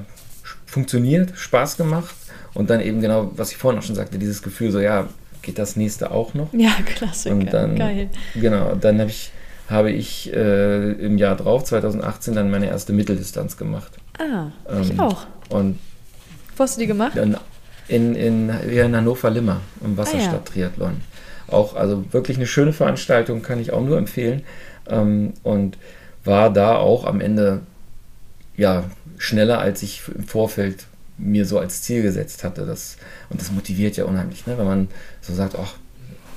funktioniert, Spaß gemacht. Und dann eben genau, was ich vorhin auch schon sagte, dieses Gefühl so, ja, geht das nächste auch noch? Ja, klasse. Und dann, Geil. Genau, dann habe ich, habe ich äh, im Jahr drauf, 2018, dann meine erste Mitteldistanz gemacht. Ah, ähm, ich auch. Und Wo hast du die gemacht? In, in, in, in Hannover-Limmer im Wasserstadt-Triathlon. Ah, ja. Auch, also wirklich eine schöne Veranstaltung, kann ich auch nur empfehlen. Ähm, und war da auch am Ende ja schneller, als ich im Vorfeld mir so als Ziel gesetzt hatte. Das, und das motiviert ja unheimlich, ne? wenn man so sagt, ach,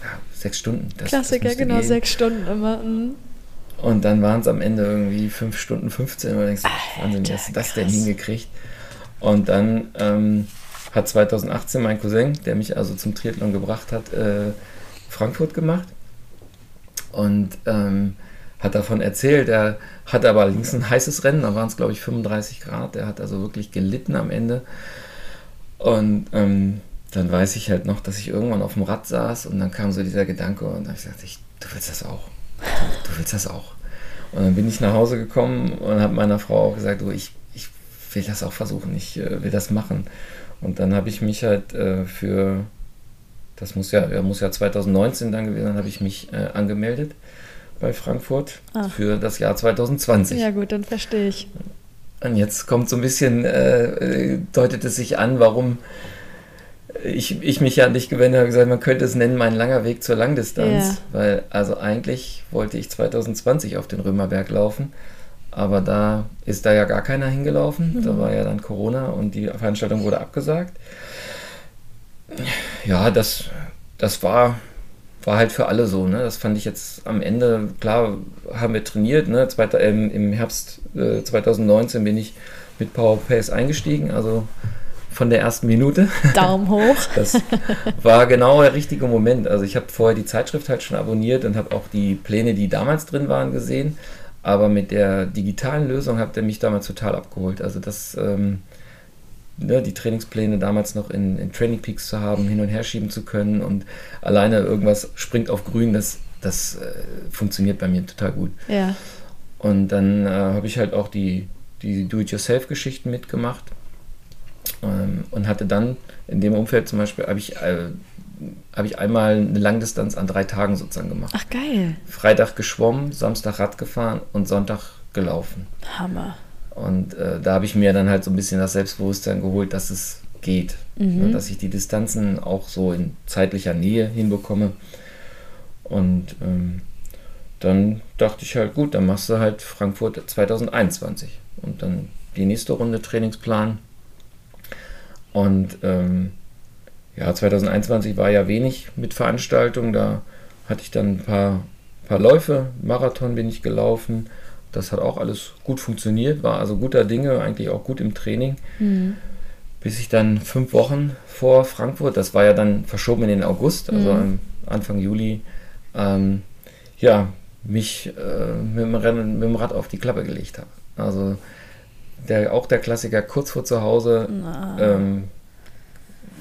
ja, sechs Stunden. Das, Klassiker, das genau, gehen. sechs Stunden immer. Mhm. Und dann waren es am Ende irgendwie fünf Stunden 15 und denkst, Alter, Wahnsinn, wie hast du das denn hingekriegt? Und dann ähm, hat 2018 mein Cousin, der mich also zum Triathlon gebracht hat, äh, Frankfurt gemacht. Und ähm, hat davon erzählt. Er hatte aber links ein heißes Rennen, da waren es glaube ich 35 Grad. Er hat also wirklich gelitten am Ende. Und ähm, dann weiß ich halt noch, dass ich irgendwann auf dem Rad saß und dann kam so dieser Gedanke und dann habe ich gesagt, ich, du willst das auch. Du, du, willst das auch. Und dann bin ich nach Hause gekommen und habe meiner Frau auch gesagt, du, ich, ich will das auch versuchen, ich äh, will das machen. Und dann habe ich mich halt äh, für, das muss ja, ja, muss ja 2019 dann gewesen sein, habe ich mich äh, angemeldet bei Frankfurt ah. für das Jahr 2020. Ja gut, dann verstehe ich. Und jetzt kommt so ein bisschen, äh, deutet es sich an, warum ich, ich mich ja nicht gewendet habe, gesagt, man könnte es nennen, mein langer Weg zur Langdistanz. Ja. Weil, also eigentlich wollte ich 2020 auf den Römerberg laufen, aber da ist da ja gar keiner hingelaufen. Mhm. Da war ja dann Corona und die Veranstaltung wurde abgesagt. Ja, das, das war war halt für alle so. Ne? Das fand ich jetzt am Ende, klar, haben wir trainiert. Ne? Zweiter, ähm, Im Herbst äh, 2019 bin ich mit Power Pace eingestiegen, also von der ersten Minute. Daumen hoch. Das war genau der richtige Moment. Also ich habe vorher die Zeitschrift halt schon abonniert und habe auch die Pläne, die damals drin waren, gesehen. Aber mit der digitalen Lösung hat er mich damals total abgeholt. Also das, ähm, ne, die Trainingspläne damals noch in, in Training Peaks zu haben, hin und her schieben zu können und alleine irgendwas springt auf grün, das, das äh, funktioniert bei mir total gut. Ja. Und dann äh, habe ich halt auch die, die Do-it-yourself-Geschichten mitgemacht ähm, und hatte dann in dem Umfeld zum Beispiel, habe ich, äh, hab ich einmal eine Langdistanz an drei Tagen sozusagen gemacht. Ach geil. Freitag geschwommen, Samstag Rad gefahren und Sonntag gelaufen. Hammer. Und äh, da habe ich mir dann halt so ein bisschen das Selbstbewusstsein geholt, dass es geht. Mhm. Ne, dass ich die Distanzen auch so in zeitlicher Nähe hinbekomme. Und ähm, dann dachte ich halt, gut, dann machst du halt Frankfurt 2021. Und dann die nächste Runde Trainingsplan. Und ähm, ja, 2021 war ja wenig mit Veranstaltungen. Da hatte ich dann ein paar, paar Läufe. Marathon bin ich gelaufen. Das hat auch alles gut funktioniert, war also guter Dinge, eigentlich auch gut im Training. Mhm. Bis ich dann fünf Wochen vor Frankfurt, das war ja dann verschoben in den August, also Mhm. Anfang Juli, ähm, ja, mich äh, mit, dem Rennen, mit dem Rad auf die Klappe gelegt habe. Also der, auch der Klassiker kurz vor zu Hause, Na. ähm,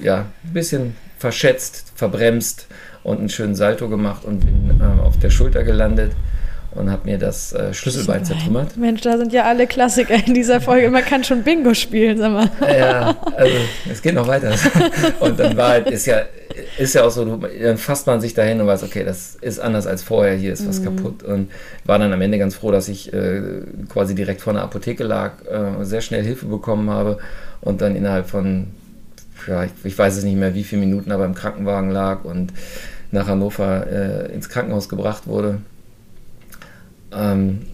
ja, ein bisschen verschätzt, verbremst und einen schönen Salto gemacht und bin äh, auf der Schulter gelandet und habe mir das äh, Schlüsselbein zertrümmert. Mensch, da sind ja alle Klassiker in dieser Folge. Man kann schon Bingo spielen, sag mal. Ja, also es geht noch weiter. Und dann war halt, ist ja, ist ja auch so, du- dann fasst man sich dahin und weiß, okay, das ist anders als vorher, hier ist was kaputt. Und war dann am Ende ganz froh, dass ich äh, quasi direkt vor einer Apotheke lag, äh, sehr schnell Hilfe bekommen habe und dann innerhalb von, ja, ich, ich weiß es nicht mehr, wie viele Minuten, aber im Krankenwagen lag und nach Hannover äh, ins Krankenhaus gebracht wurde. Ähm,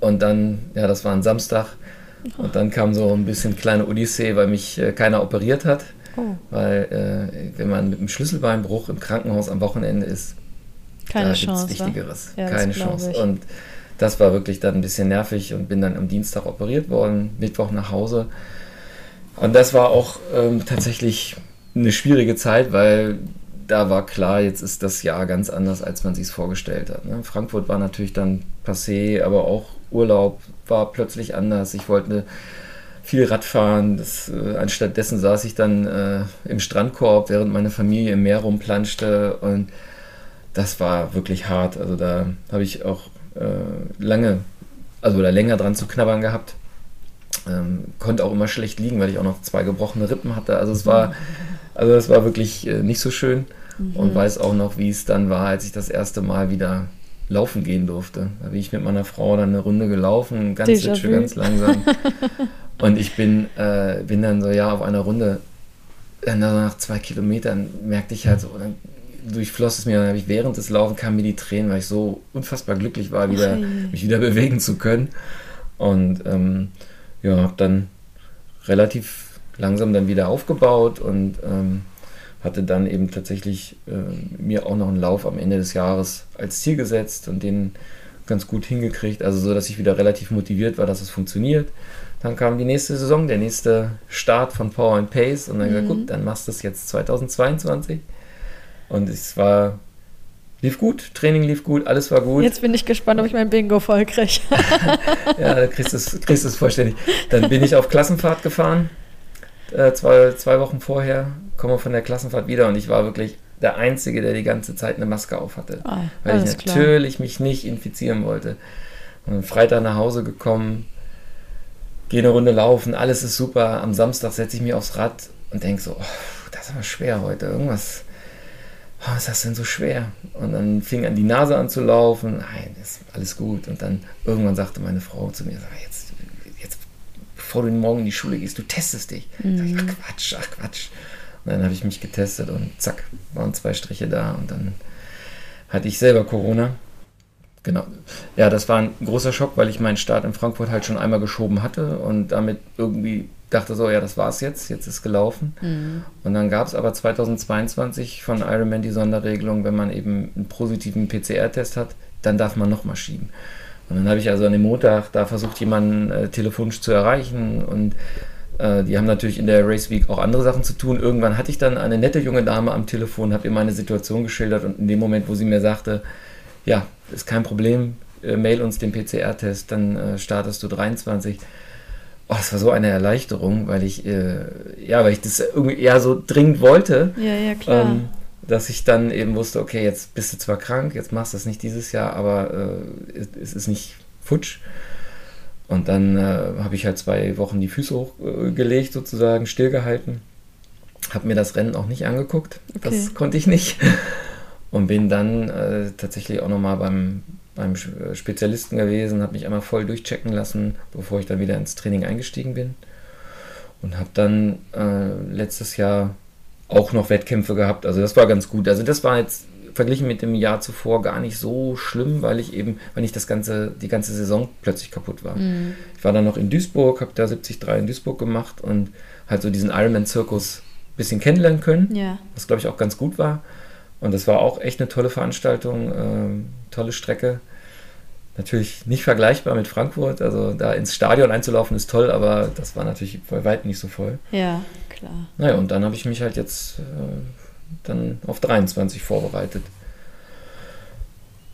und dann, ja, das war ein Samstag. Und dann kam so ein bisschen kleine Odyssee, weil mich äh, keiner operiert hat. Oh, Weil, äh, wenn man mit einem Schlüsselbeinbruch im Krankenhaus am Wochenende ist, keine da Chance. Wichtigeres. Ja, Keine Chance. ich. Und das war wirklich dann ein bisschen nervig und bin dann am Dienstag operiert worden, Mittwoch nach Hause. Und das war auch ähm, tatsächlich eine schwierige Zeit, weil da war klar, jetzt ist das Jahr ganz anders, als man sich es vorgestellt hat. Ne? Frankfurt war natürlich dann passé, aber auch Urlaub war plötzlich anders. Ich wollte viel Radfahren. Das, äh, anstatt dessen saß ich dann äh, im Strandkorb, während meine Familie im Meer rumplanschte. Und das war wirklich hart. Also da habe ich auch äh, lange, also oder länger dran zu knabbern gehabt. Ähm, konnte auch immer schlecht liegen, weil ich auch noch zwei gebrochene Rippen hatte. Also es war, also es war wirklich äh, nicht so schön. Und weiß auch noch, wie es dann war, als ich das erste Mal wieder laufen gehen durfte. Da bin ich mit meiner Frau dann eine Runde gelaufen, ganz hübsch, ganz langsam. Und ich bin, äh, bin dann so, ja, auf einer Runde, dann nach zwei Kilometern merkte ich halt so, dann durchfloss es mir, dann habe ich während des Laufen kamen mir die Tränen, weil ich so unfassbar glücklich war, wieder, Ui. mich wieder bewegen zu können. Und ähm, ja, habe dann relativ langsam dann wieder aufgebaut und ähm, hatte dann eben tatsächlich äh, mir auch noch einen Lauf am Ende des Jahres als Ziel gesetzt und den ganz gut hingekriegt, also so, dass ich wieder relativ motiviert war, dass es funktioniert. Dann kam die nächste Saison, der nächste Start von Power and Pace und dann gesagt, Mhm. gut, dann machst du es jetzt 2022. Und es war, lief gut, Training lief gut, alles war gut. Jetzt bin ich gespannt, ob ich mein Bingo voll kriege. Ja, da kriegst du es kriegst du es vollständig. Dann bin ich auf Klassenfahrt gefahren, äh, zwei, zwei Wochen vorher, komme von der Klassenfahrt wieder und ich war wirklich der Einzige, der die ganze Zeit eine Maske auf hatte. Ah, Weil ich alles klar. natürlich mich nicht infizieren wollte. Und am Freitag nach Hause gekommen, gehe eine Runde laufen, alles ist super. Am Samstag setze ich mich aufs Rad und denke so, oh, das ist aber schwer heute. Irgendwas, oh, was ist das denn so schwer? Und dann fing an die Nase an zu laufen. Nein, ist alles gut. Und dann irgendwann sagte meine Frau zu mir, bevor du morgen in die Schule gehst, du testest dich. Sag ich, ach Quatsch, ach Quatsch. Und dann habe ich mich getestet und zack, waren zwei Striche da und dann hatte ich selber Corona. Genau. Ja, das war ein großer Schock, weil ich meinen Start in Frankfurt halt schon einmal geschoben hatte und damit irgendwie dachte so, ja, das war's jetzt, jetzt ist gelaufen. Mhm. Und dann gab es aber 2022 von Ironman die Sonderregelung, wenn man eben einen positiven PCR-Test hat, dann darf man nochmal schieben. Und dann habe ich also an dem Montag da versucht, jemanden äh, telefonisch zu erreichen und äh, die haben natürlich in der Race Week auch andere Sachen zu tun. Irgendwann hatte ich dann eine nette junge Dame am Telefon, habe ihr meine Situation geschildert und in dem Moment, wo sie mir sagte, ja, ist kein Problem, äh, mail uns den PCR-Test, dann äh, startest du 23. Oh, das war so eine Erleichterung, weil ich, äh, ja, weil ich das irgendwie eher so dringend wollte. Ja, ja, klar. Ähm, dass ich dann eben wusste, okay, jetzt bist du zwar krank, jetzt machst du das nicht dieses Jahr, aber äh, es, es, ist nicht futsch. Und dann äh, habe ich halt zwei Wochen die Füße hochgelegt, sozusagen, stillgehalten. Habe mir das Rennen auch nicht angeguckt. Okay. Das konnte ich nicht. Und bin dann äh, tatsächlich auch nochmal beim, beim äh, Spezialisten gewesen, habe mich einmal voll durchchecken lassen, bevor ich dann wieder ins Training eingestiegen bin. Und habe dann äh, letztes Jahr auch noch Wettkämpfe gehabt. Also das war ganz gut. Also das war jetzt verglichen mit dem Jahr zuvor gar nicht so schlimm, weil ich eben, weil nicht das ganze, die ganze Saison plötzlich kaputt war. Mhm. Ich war dann noch in Duisburg, habe da 73 in Duisburg gemacht und halt so diesen Ironman-Zirkus ein bisschen kennenlernen können, ja. was glaube ich auch ganz gut war. Und das war auch echt eine tolle Veranstaltung, äh, tolle Strecke. Natürlich nicht vergleichbar mit Frankfurt, also da ins Stadion einzulaufen ist toll, aber das war natürlich bei weitem nicht so voll. Ja, klar. Naja, und dann habe ich mich halt jetzt äh, dann auf 23 vorbereitet.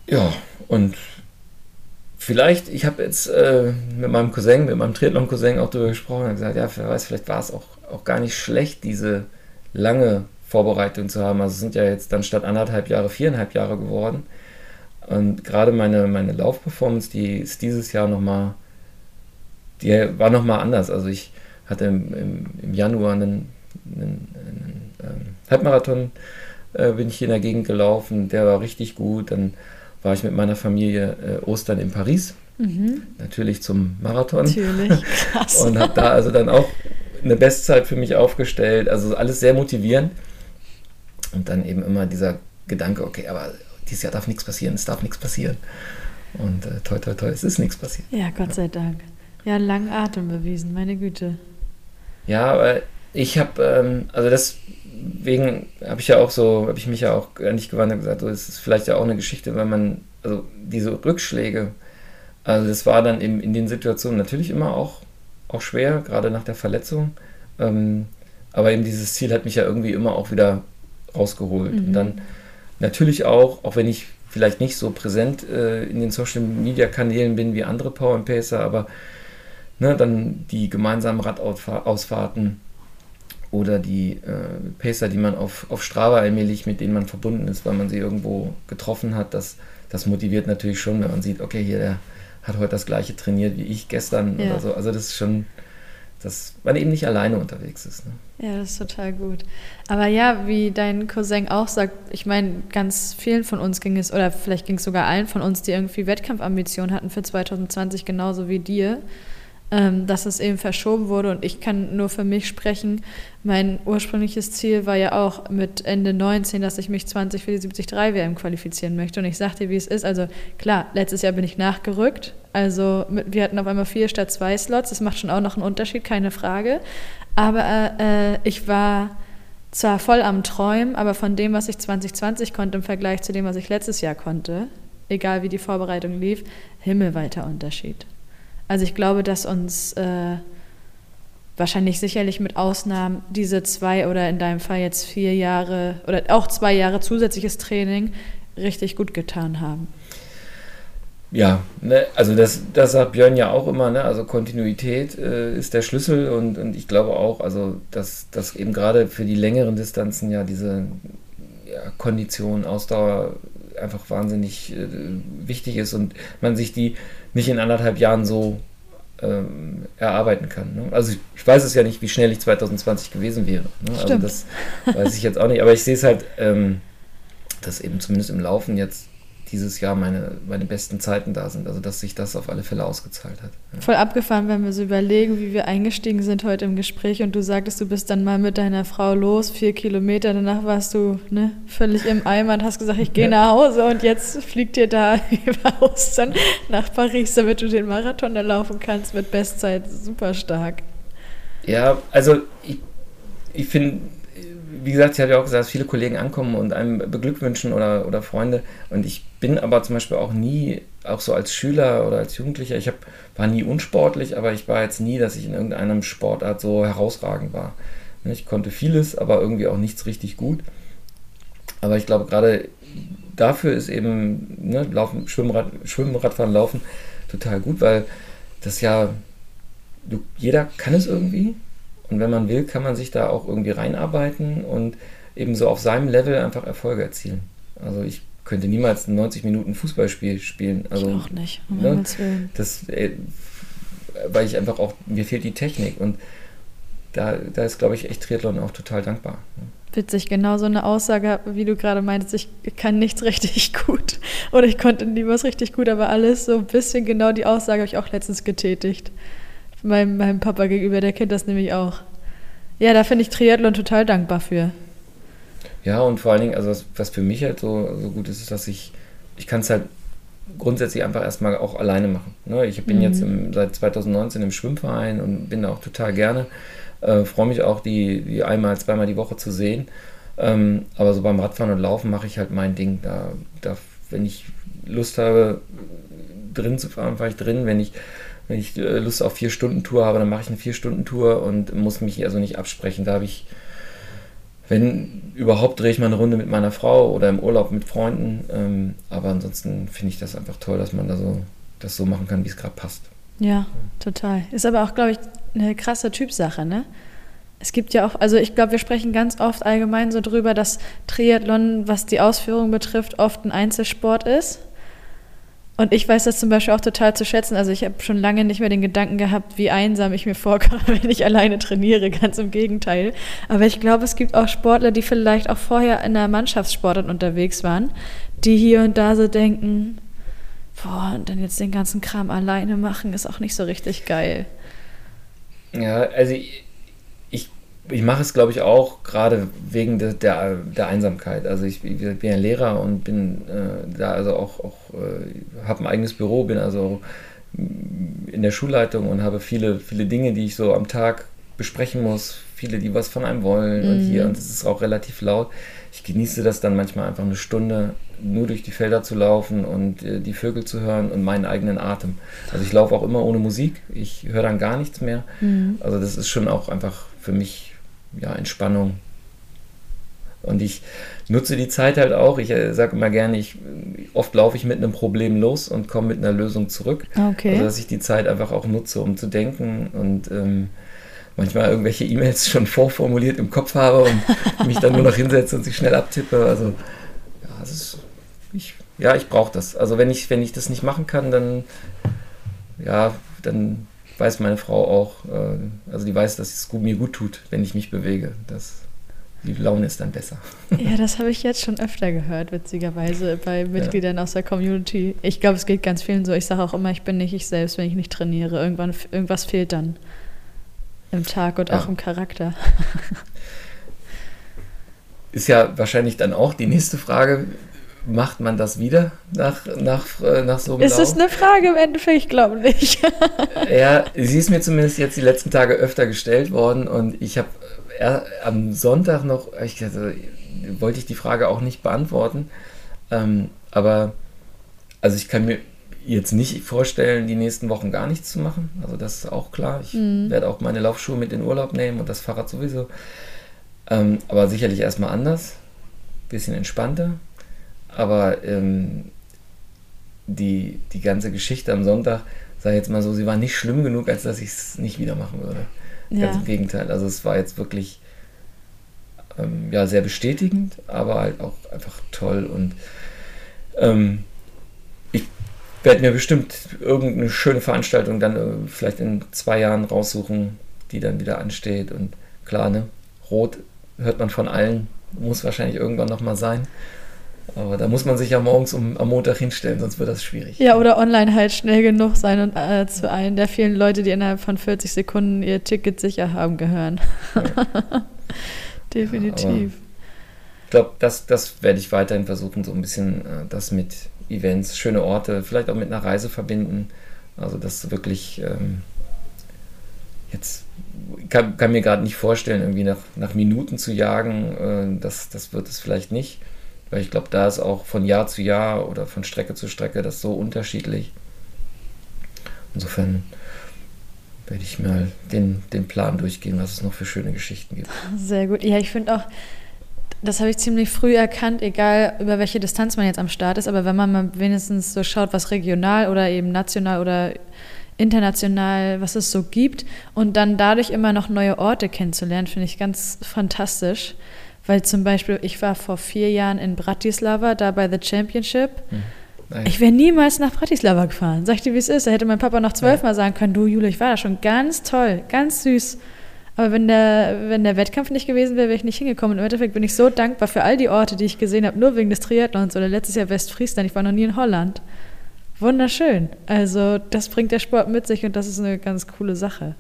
Ja, und vielleicht, ich habe jetzt äh, mit meinem Cousin, mit meinem Triathlon-Cousin auch darüber gesprochen und gesagt, ja, wer weiß, vielleicht war es auch, auch gar nicht schlecht, diese lange Vorbereitung zu haben. Also es sind ja jetzt dann statt anderthalb Jahre viereinhalb Jahre geworden. Und gerade meine, meine Laufperformance, die ist dieses Jahr nochmal, die war nochmal anders. Also ich hatte im, im, im Januar einen, einen, einen ähm, Halbmarathon äh, bin ich hier in der Gegend gelaufen, der war richtig gut. Dann war ich mit meiner Familie äh, Ostern in Paris, mhm. natürlich zum Marathon. Natürlich, krass. Und habe da also dann auch eine Bestzeit für mich aufgestellt. Also alles sehr motivierend. Und dann eben immer dieser Gedanke, okay, aber dieses Jahr darf nichts passieren, es darf nichts passieren. Und äh, toi, toi, toi, es ist nichts passiert. Ja, Gott sei Dank. Ja, langen Atem bewiesen, meine Güte. Ja, aber ich habe, ähm, also deswegen habe ich ja auch so, habe ich mich ja auch nicht gewandt und gesagt, so, es ist vielleicht ja auch eine Geschichte, weil man, also diese Rückschläge, also das war dann in, in den Situationen natürlich immer auch, auch schwer, gerade nach der Verletzung. Ähm, aber eben dieses Ziel hat mich ja irgendwie immer auch wieder rausgeholt. Mhm. Und dann natürlich auch, auch wenn ich vielleicht nicht so präsent äh, in den Social Media Kanälen bin wie andere Power and Pacer, aber ne, dann die gemeinsamen Radausfahrten oder die äh, Pacer, die man auf, auf Strava allmählich, mit denen man verbunden ist, weil man sie irgendwo getroffen hat, das, das motiviert natürlich schon, wenn man sieht, okay, hier, der hat heute das gleiche trainiert wie ich gestern ja. oder so. Also das ist schon, dass man eben nicht alleine unterwegs ist. Ne? Ja, das ist total gut. Aber ja, wie dein Cousin auch sagt, ich meine, ganz vielen von uns ging es, oder vielleicht ging es sogar allen von uns, die irgendwie Wettkampfambitionen hatten für 2020, genauso wie dir ähm, dass es eben verschoben wurde. Und ich kann nur für mich sprechen. Mein ursprüngliches Ziel war ja auch mit Ende 19, dass ich mich 20 für die 73 WM qualifizieren möchte. Und ich sagte, wie es ist. Also klar, letztes Jahr bin ich nachgerückt. Also wir hatten auf einmal vier statt zwei Slots. Das macht schon auch noch einen Unterschied, keine Frage. Aber äh, ich war zwar voll am Träumen, aber von dem, was ich 2020 konnte im Vergleich zu dem, was ich letztes Jahr konnte, egal wie die Vorbereitung lief, himmelweiter Unterschied. Also ich glaube, dass uns äh, wahrscheinlich sicherlich mit Ausnahmen diese zwei oder in deinem Fall jetzt vier Jahre oder auch zwei Jahre zusätzliches Training richtig gut getan haben. Ja, ne, also das, das sagt Björn ja auch immer, ne? also Kontinuität äh, ist der Schlüssel und, und ich glaube auch, also dass, dass eben gerade für die längeren Distanzen ja diese ja, Kondition, Ausdauer einfach wahnsinnig äh, wichtig ist und man sich die nicht in anderthalb Jahren so ähm, erarbeiten kann. Ne? Also ich, ich, weiß es ja nicht, wie schnell ich 2020 gewesen wäre. Ne? Also das weiß ich jetzt auch nicht, aber ich sehe es halt, ähm, dass eben zumindest im Laufen jetzt dieses Jahr meine, meine besten Zeiten da sind. Also dass sich das auf alle Fälle ausgezahlt hat. Ja. Voll abgefahren, wenn wir so überlegen, wie wir eingestiegen sind heute im Gespräch und du sagtest, du bist dann mal mit deiner Frau los, vier Kilometer, danach warst du ne, völlig im Eimer und hast gesagt, ich gehe nach Hause und jetzt fliegt dir da über Ostern nach Paris, damit du den Marathon erlaufen kannst mit Bestzeit. Super stark. Ja, also ich, ich finde, wie gesagt, ich habe ja auch gesagt, dass viele Kollegen ankommen und einem beglückwünschen oder, oder Freunde. Und ich bin aber zum Beispiel auch nie, auch so als Schüler oder als Jugendlicher, ich hab, war nie unsportlich, aber ich war jetzt nie, dass ich in irgendeinem Sportart so herausragend war. Ich konnte vieles, aber irgendwie auch nichts richtig gut. Aber ich glaube, gerade dafür ist eben ne, Laufen, Schwimmrad, Schwimmen, Radfahren, Laufen total gut, weil das ja, du, jeder kann es irgendwie und wenn man will, kann man sich da auch irgendwie reinarbeiten und eben so auf seinem Level einfach Erfolge erzielen. Also ich könnte niemals 90 Minuten Fußballspiel spielen. Also, ich auch nicht, um ne, das, äh, weil ich einfach auch, mir fehlt die Technik und da, da ist, glaube ich, echt Triathlon auch total dankbar. Witzig, genau so eine Aussage, wie du gerade meintest, ich kann nichts richtig gut oder ich konnte nie was richtig gut, aber alles so ein bisschen genau die Aussage habe ich auch letztens getätigt meinem, meinem Papa gegenüber, der kennt das nämlich auch. Ja, da finde ich Triathlon total dankbar für. Ja, und vor allen Dingen, also was, was für mich halt so, so gut ist, ist, dass ich, ich kann es halt grundsätzlich einfach erstmal auch alleine machen. Ne? Ich bin mhm. jetzt im, seit 2019 im Schwimmverein und bin da auch total gerne. Äh, Freue mich auch, die, die einmal, zweimal die Woche zu sehen. Ähm, aber so beim Radfahren und Laufen mache ich halt mein Ding. Da, da, wenn ich Lust habe, drin zu fahren, fahre ich drin. Wenn ich wenn ich äh, Lust auf vier Stunden Tour habe, dann mache ich eine vier Stunden Tour und muss mich also nicht absprechen. Da habe ich, wenn überhaupt, drehe ich mal eine Runde mit meiner Frau oder im Urlaub mit Freunden. Ähm, aber ansonsten finde ich das einfach toll, dass man da so das so machen kann, wie es gerade passt. Ja, total. Ist aber auch, glaube ich, eine krasse Typsache, ne? Es gibt ja auch, also ich glaube, wir sprechen ganz oft allgemein so drüber, dass Triathlon, was die Ausführung betrifft, oft ein Einzelsport ist. Und ich weiß das zum Beispiel auch total zu schätzen. Also ich habe schon lange nicht mehr den Gedanken gehabt, wie einsam ich mir vorkomme, wenn ich alleine trainiere. Ganz im Gegenteil. Aber ich glaube, es gibt auch Sportler, die vielleicht auch vorher in einer Mannschaftssportart unterwegs waren, die hier und da so denken, boah, und dann jetzt den ganzen Kram alleine machen, ist auch nicht so richtig geil. Ja, also ich, ich mache es, glaube ich, auch gerade wegen de, der, der Einsamkeit. Also ich, ich bin ja Lehrer und bin äh, da also auch, auch äh, habe ein eigenes Büro, bin also in der Schulleitung und habe viele, viele Dinge, die ich so am Tag besprechen muss, viele, die was von einem wollen mhm. und hier mhm. und es ist auch relativ laut. Ich genieße das dann manchmal einfach eine Stunde nur durch die Felder zu laufen und äh, die Vögel zu hören und meinen eigenen Atem. Also ich laufe auch immer ohne Musik, ich höre dann gar nichts mehr. Mhm. Also das ist schon auch einfach für mich ja, Entspannung. Und ich nutze die Zeit halt auch. Ich äh, sage immer gerne, ich, oft laufe ich mit einem Problem los und komme mit einer Lösung zurück. Okay. Also dass ich die Zeit einfach auch nutze, um zu denken und ähm, manchmal irgendwelche E-Mails schon vorformuliert im Kopf habe und mich dann nur noch hinsetze und sie schnell abtippe. Also ja, ist, ich, ja, ich brauche das. Also wenn ich, wenn ich das nicht machen kann, dann ja, dann weiß meine Frau auch, äh, also die weiß, dass es mir gut tut, wenn ich mich bewege. Das, die Laune ist dann besser. Ja, das habe ich jetzt schon öfter gehört, witzigerweise, bei Mitgliedern ja. aus der Community. Ich glaube, es geht ganz vielen so. Ich sage auch immer, ich bin nicht ich selbst, wenn ich nicht trainiere. Irgendwann, irgendwas fehlt dann im Tag und ja. auch im Charakter. Ist ja wahrscheinlich dann auch die nächste Frage, macht man das wieder nach, nach, äh, nach so einem Ist es eine Frage im Endeffekt? Ich glaube nicht. ja, sie ist mir zumindest jetzt die letzten Tage öfter gestellt worden und ich habe äh, am Sonntag noch, ich also, wollte ich die Frage auch nicht beantworten, ähm, aber also ich kann mir jetzt nicht vorstellen, die nächsten Wochen gar nichts zu machen. Also das ist auch klar. Ich mhm. werde auch meine Laufschuhe mit in Urlaub nehmen und das Fahrrad sowieso. Ähm, aber sicherlich erstmal anders, bisschen entspannter aber ähm, die, die ganze Geschichte am Sonntag, sag ich jetzt mal so, sie war nicht schlimm genug, als dass ich es nicht wieder machen würde. Ja. Ganz im Gegenteil. Also es war jetzt wirklich ähm, ja, sehr bestätigend, aber halt auch einfach toll. Und ähm, ich werde mir bestimmt irgendeine schöne Veranstaltung dann äh, vielleicht in zwei Jahren raussuchen, die dann wieder ansteht. Und klar, ne, Rot hört man von allen, muss wahrscheinlich irgendwann nochmal sein. Aber da muss man sich ja morgens um, am Montag hinstellen, sonst wird das schwierig. Ja, oder online halt schnell genug sein und äh, zu einem der vielen Leute, die innerhalb von 40 Sekunden ihr Ticket sicher haben, gehören. Ja. Definitiv. Ja, ich glaube, das, das werde ich weiterhin versuchen, so ein bisschen äh, das mit Events, schöne Orte, vielleicht auch mit einer Reise verbinden. Also, dass wirklich ähm, jetzt kann, kann mir gerade nicht vorstellen, irgendwie nach, nach Minuten zu jagen. Äh, das, das wird es vielleicht nicht. Weil ich glaube, da ist auch von Jahr zu Jahr oder von Strecke zu Strecke das so unterschiedlich. Insofern werde ich mal den, den Plan durchgehen, was es noch für schöne Geschichten gibt. Sehr gut. Ja, ich finde auch, das habe ich ziemlich früh erkannt, egal über welche Distanz man jetzt am Start ist, aber wenn man mal wenigstens so schaut, was regional oder eben national oder international, was es so gibt und dann dadurch immer noch neue Orte kennenzulernen, finde ich ganz fantastisch. Weil zum Beispiel, ich war vor vier Jahren in Bratislava, da bei The Championship. Hm. Ich wäre niemals nach Bratislava gefahren. Sag ich dir, wie es ist. Da hätte mein Papa noch zwölfmal ja. sagen können, du Jule, ich war da schon ganz toll, ganz süß. Aber wenn der, wenn der Wettkampf nicht gewesen wäre, wäre ich nicht hingekommen. Und im Endeffekt bin ich so dankbar für all die Orte, die ich gesehen habe, nur wegen des Triathlons oder letztes Jahr Westfriesland. Ich war noch nie in Holland. Wunderschön. Also das bringt der Sport mit sich und das ist eine ganz coole Sache.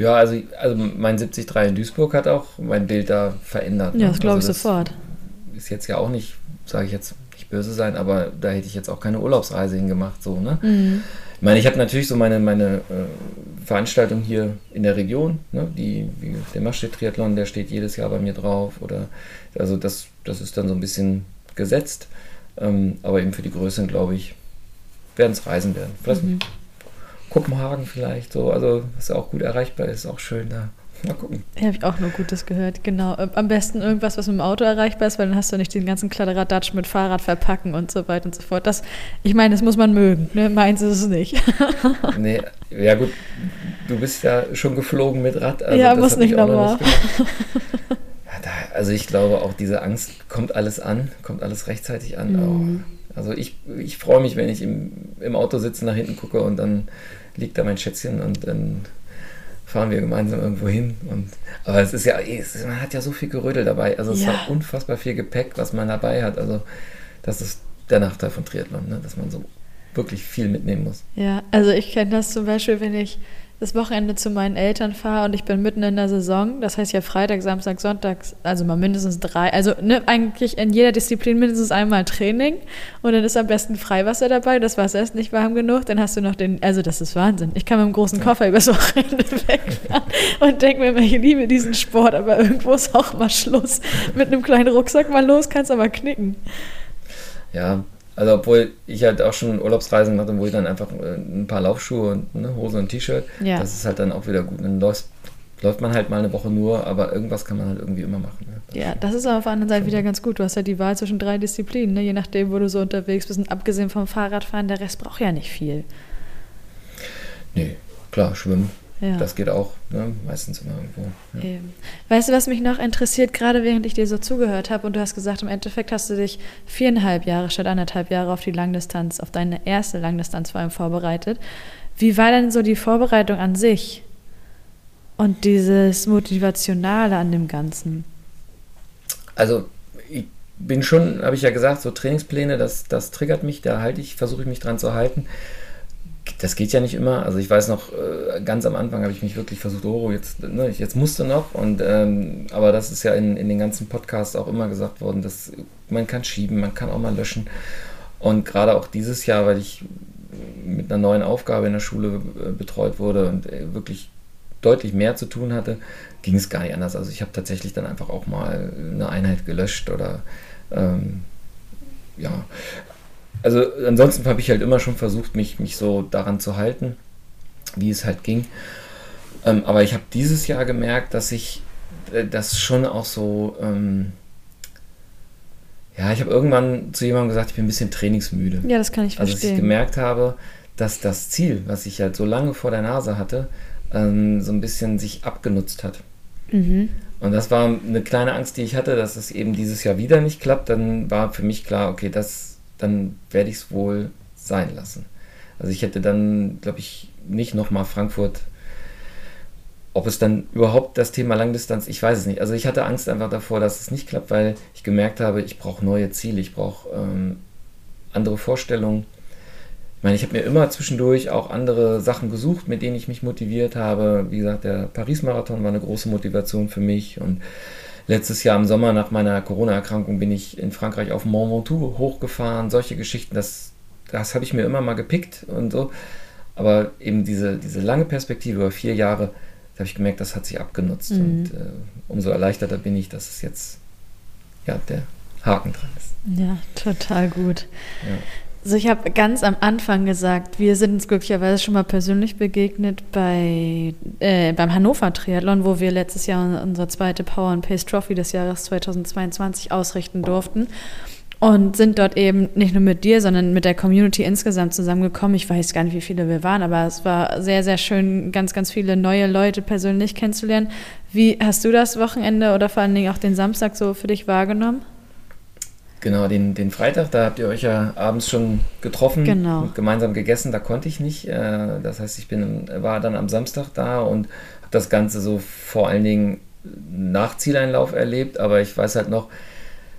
Ja, also, also mein 73 in Duisburg hat auch mein Bild da verändert. Ne? Ja, das glaube also ich sofort. Ist jetzt ja auch nicht, sage ich jetzt, nicht böse sein, aber da hätte ich jetzt auch keine Urlaubsreise hingemacht. So, ne? Mhm. Ich meine, ich habe natürlich so meine, meine äh, Veranstaltung hier in der Region, ne? Die, wie der Maschsee-Triathlon, der steht jedes Jahr bei mir drauf. Oder also das, das ist dann so ein bisschen gesetzt. Ähm, aber eben für die Größeren, glaube ich, werden es Reisen werden. Vielleicht mhm. Kopenhagen vielleicht so, also was ja auch gut erreichbar ist, auch schön da. Mal gucken. Ja, habe ich auch nur Gutes gehört, genau. Äh, am besten irgendwas, was mit dem Auto erreichbar ist, weil dann hast du nicht den ganzen Kladderadatsch mit Fahrrad verpacken und so weiter und so fort. Das, ich meine, das muss man mögen, ne? meins ist es nicht. nee, ja gut, du bist ja schon geflogen mit Rad. Also ja, muss nicht nochmal. ja, also ich glaube auch diese Angst kommt alles an, kommt alles rechtzeitig an. Mhm. Also ich, ich freue mich, wenn ich im, im Auto sitze, nach hinten gucke und dann liegt da mein Schätzchen und dann fahren wir gemeinsam irgendwo hin. Und, aber es ist ja, es, man hat ja so viel Gerödel dabei. Also es ja. ist unfassbar viel Gepäck, was man dabei hat. Also das ist der Nachteil von Triathlon, ne? dass man so wirklich viel mitnehmen muss. Ja, also ich kenne das zum Beispiel, wenn ich das Wochenende zu meinen Eltern fahre und ich bin mitten in der Saison, das heißt ja Freitag, Samstag, Sonntag, also mal mindestens drei, also ne, eigentlich in jeder Disziplin mindestens einmal Training und dann ist am besten Freiwasser dabei, das Wasser ist nicht warm genug, dann hast du noch den, also das ist Wahnsinn. Ich kann mit einem großen Koffer übers Wochenende wegfahren und denke mir immer, ich liebe diesen Sport, aber irgendwo ist auch mal Schluss. Mit einem kleinen Rucksack mal los, kannst aber knicken. Ja, also obwohl ich halt auch schon Urlaubsreisen mache, wo ich dann einfach äh, ein paar Laufschuhe und eine Hose und T-Shirt, ja. das ist halt dann auch wieder gut. Dann läuft, läuft man halt mal eine Woche nur, aber irgendwas kann man halt irgendwie immer machen. Ne? Ja, das ist aber auf der anderen Seite wieder ganz gut. Du hast halt die Wahl zwischen drei Disziplinen, ne? je nachdem, wo du so unterwegs bist. Und abgesehen vom Fahrradfahren, der Rest braucht ja nicht viel. Nee, klar, schwimmen ja. Das geht auch, ne? meistens immer irgendwo. Ja. Weißt du, was mich noch interessiert, gerade während ich dir so zugehört habe und du hast gesagt, im Endeffekt hast du dich viereinhalb Jahre statt anderthalb Jahre auf die Langdistanz, auf deine erste Langdistanz vor allem vorbereitet. Wie war denn so die Vorbereitung an sich und dieses Motivationale an dem Ganzen? Also ich bin schon, habe ich ja gesagt, so Trainingspläne, das, das triggert mich, da halte ich, versuche ich mich dran zu halten das geht ja nicht immer. Also ich weiß noch, äh, ganz am Anfang habe ich mich wirklich versucht, oh, jetzt, ne, jetzt musste noch. Und ähm, aber das ist ja in, in den ganzen Podcasts auch immer gesagt worden, dass man kann schieben, man kann auch mal löschen. Und gerade auch dieses Jahr, weil ich mit einer neuen Aufgabe in der Schule äh, betreut wurde und äh, wirklich deutlich mehr zu tun hatte, ging es gar nicht anders. Also ich habe tatsächlich dann einfach auch mal eine Einheit gelöscht oder ähm, ja, also ansonsten habe ich halt immer schon versucht, mich, mich so daran zu halten, wie es halt ging. Ähm, aber ich habe dieses Jahr gemerkt, dass ich äh, das schon auch so, ähm, ja, ich habe irgendwann zu jemandem gesagt, ich bin ein bisschen trainingsmüde. Ja, das kann ich verstehen. Also, dass ich gemerkt habe, dass das Ziel, was ich halt so lange vor der Nase hatte, ähm, so ein bisschen sich abgenutzt hat. Mhm. Und das war eine kleine Angst, die ich hatte, dass es eben dieses Jahr wieder nicht klappt. Dann war für mich klar, okay, das dann werde ich es wohl sein lassen. Also ich hätte dann, glaube ich, nicht nochmal Frankfurt, ob es dann überhaupt das Thema Langdistanz, ich weiß es nicht. Also ich hatte Angst einfach davor, dass es nicht klappt, weil ich gemerkt habe, ich brauche neue Ziele, ich brauche ähm, andere Vorstellungen. Ich meine, ich habe mir immer zwischendurch auch andere Sachen gesucht, mit denen ich mich motiviert habe. Wie gesagt, der Paris-Marathon war eine große Motivation für mich und letztes Jahr im Sommer nach meiner Corona-Erkrankung bin ich in Frankreich auf Mont Ventoux hochgefahren. Solche Geschichten, das, das habe ich mir immer mal gepickt und so. Aber eben diese, diese lange Perspektive über vier Jahre, habe ich gemerkt, das hat sich abgenutzt. Mhm. Und äh, umso erleichterter bin ich, dass es jetzt ja, der Haken dran ist. Ja, total gut. Ja. Also ich habe ganz am Anfang gesagt, wir sind uns glücklicherweise schon mal persönlich begegnet bei, äh, beim Hannover Triathlon, wo wir letztes Jahr unsere zweite Power and Pace Trophy des Jahres 2022 ausrichten durften und sind dort eben nicht nur mit dir, sondern mit der Community insgesamt zusammengekommen. Ich weiß gar nicht, wie viele wir waren, aber es war sehr, sehr schön, ganz, ganz viele neue Leute persönlich kennenzulernen. Wie hast du das Wochenende oder vor allen Dingen auch den Samstag so für dich wahrgenommen? Genau, den, den Freitag, da habt ihr euch ja abends schon getroffen genau. und gemeinsam gegessen, da konnte ich nicht. Äh, das heißt, ich bin, war dann am Samstag da und habe das Ganze so vor allen Dingen nach Zieleinlauf erlebt, aber ich weiß halt noch,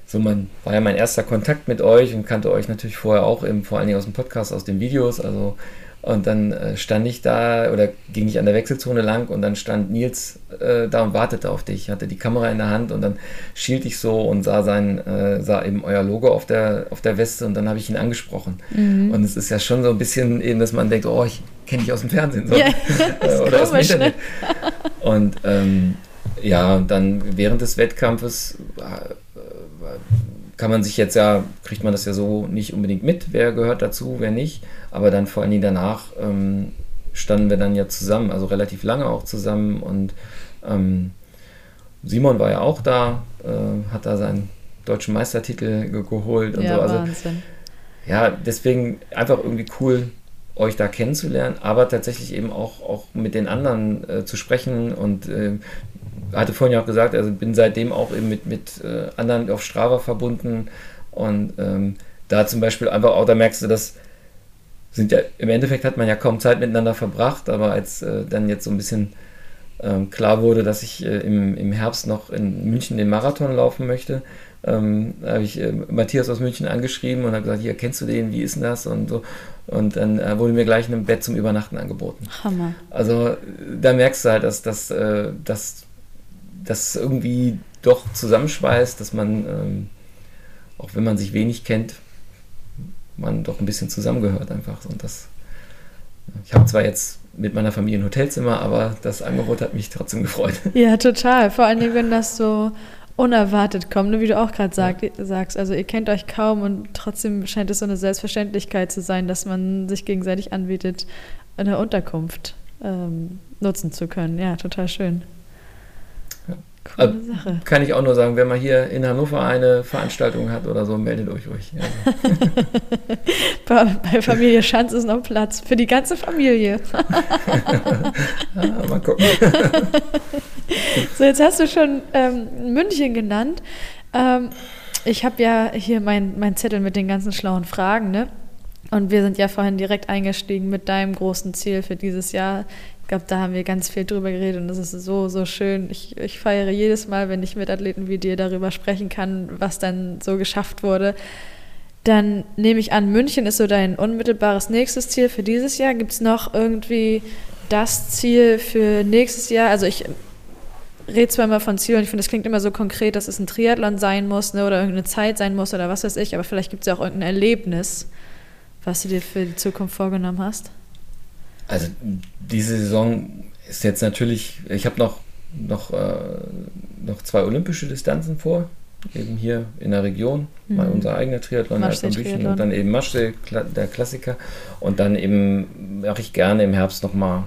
so man war ja mein erster Kontakt mit euch und kannte euch natürlich vorher auch eben, vor allen Dingen aus dem Podcast, aus den Videos, also und dann äh, stand ich da oder ging ich an der Wechselzone lang und dann stand Nils äh, da und wartete auf dich, hatte die Kamera in der Hand und dann schielt ich so und sah sein, äh, sah eben euer Logo auf der, auf der Weste und dann habe ich ihn angesprochen. Mhm. Und es ist ja schon so ein bisschen eben, dass man denkt, oh, ich kenne dich aus dem Fernsehen so. Ja, oder komisch, aus dem Internet. Ne? Und ähm, ja, dann während des Wettkampfes äh, kann man sich jetzt ja, kriegt man das ja so nicht unbedingt mit, wer gehört dazu, wer nicht. Aber dann vor allen Dingen danach ähm, standen wir dann ja zusammen, also relativ lange auch zusammen. Und ähm, Simon war ja auch da, äh, hat da seinen deutschen Meistertitel ge geholt und ja, so. Also, Wahnsinn. Ja, deswegen einfach irgendwie cool, euch da kennenzulernen, aber tatsächlich eben auch, auch mit den anderen äh, zu sprechen und äh, hatte vorhin ja auch gesagt, also bin seitdem auch eben mit, mit äh, anderen auf Strava verbunden und ähm, da zum Beispiel einfach auch, da merkst du, dass sind ja, im Endeffekt hat man ja kaum Zeit miteinander verbracht, aber als äh, dann jetzt so ein bisschen ähm, klar wurde, dass ich äh, im, im Herbst noch in München den Marathon laufen möchte, ähm, habe ich äh, Matthias aus München angeschrieben und habe gesagt, hier, kennst du den, wie ist denn das und so. Und dann äh, wurde mir gleich ein Bett zum Übernachten angeboten. Hammer. Also da merkst du halt, dass, dass, äh, dass das irgendwie doch zusammenschweißt, dass man, ähm, auch wenn man sich wenig kennt, man doch ein bisschen zusammengehört einfach. Und das, ich habe zwar jetzt mit meiner Familie ein Hotelzimmer, aber das Angebot hat mich trotzdem gefreut. Ja, total. Vor allen Dingen, wenn das so unerwartet kommt, ne, wie du auch gerade sag, ja. sagst. Also ihr kennt euch kaum und trotzdem scheint es so eine Selbstverständlichkeit zu sein, dass man sich gegenseitig anbietet, eine Unterkunft ähm, nutzen zu können. Ja, total schön. Coole äh, Sache. Kann ich auch nur sagen, wenn man hier in Hannover eine Veranstaltung hat oder so, meldet euch ruhig. Also. bei, Familie Schanz ist noch Platz für die ganze Familie. ja, mal gucken. so, jetzt hast du schon ähm, München genannt. Ähm, ich habe ja hier meinen mein Zettel mit den ganzen schlauen Fragen, ne? Und wir sind ja vorhin direkt eingestiegen mit deinem großen Ziel für dieses Jahr glaube, da haben wir ganz viel drüber geredet und das ist so, so schön. Ich, ich feiere jedes Mal, wenn ich mit Athleten wie dir darüber sprechen kann, was dann so geschafft wurde. Dann nehme ich an, München ist so dein unmittelbares nächstes Ziel für dieses Jahr. Gibt es noch irgendwie das Ziel für nächstes Jahr? Also ich rede zwar immer von Zielen, ich finde, das klingt immer so konkret, dass es ein Triathlon sein muss ne, oder irgendeine Zeit sein muss oder was weiß ich, aber vielleicht gibt es ja auch irgendein Erlebnis, was du dir für die Zukunft vorgenommen hast. Also diese Saison ist jetzt natürlich, ich habe noch, noch, äh, noch zwei olympische Distanzen vor, eben hier in der Region, mhm. mal unser eigener Triathlon, Triathlon. und dann eben Maschsee, der Klassiker und dann eben mache ich gerne im Herbst nochmal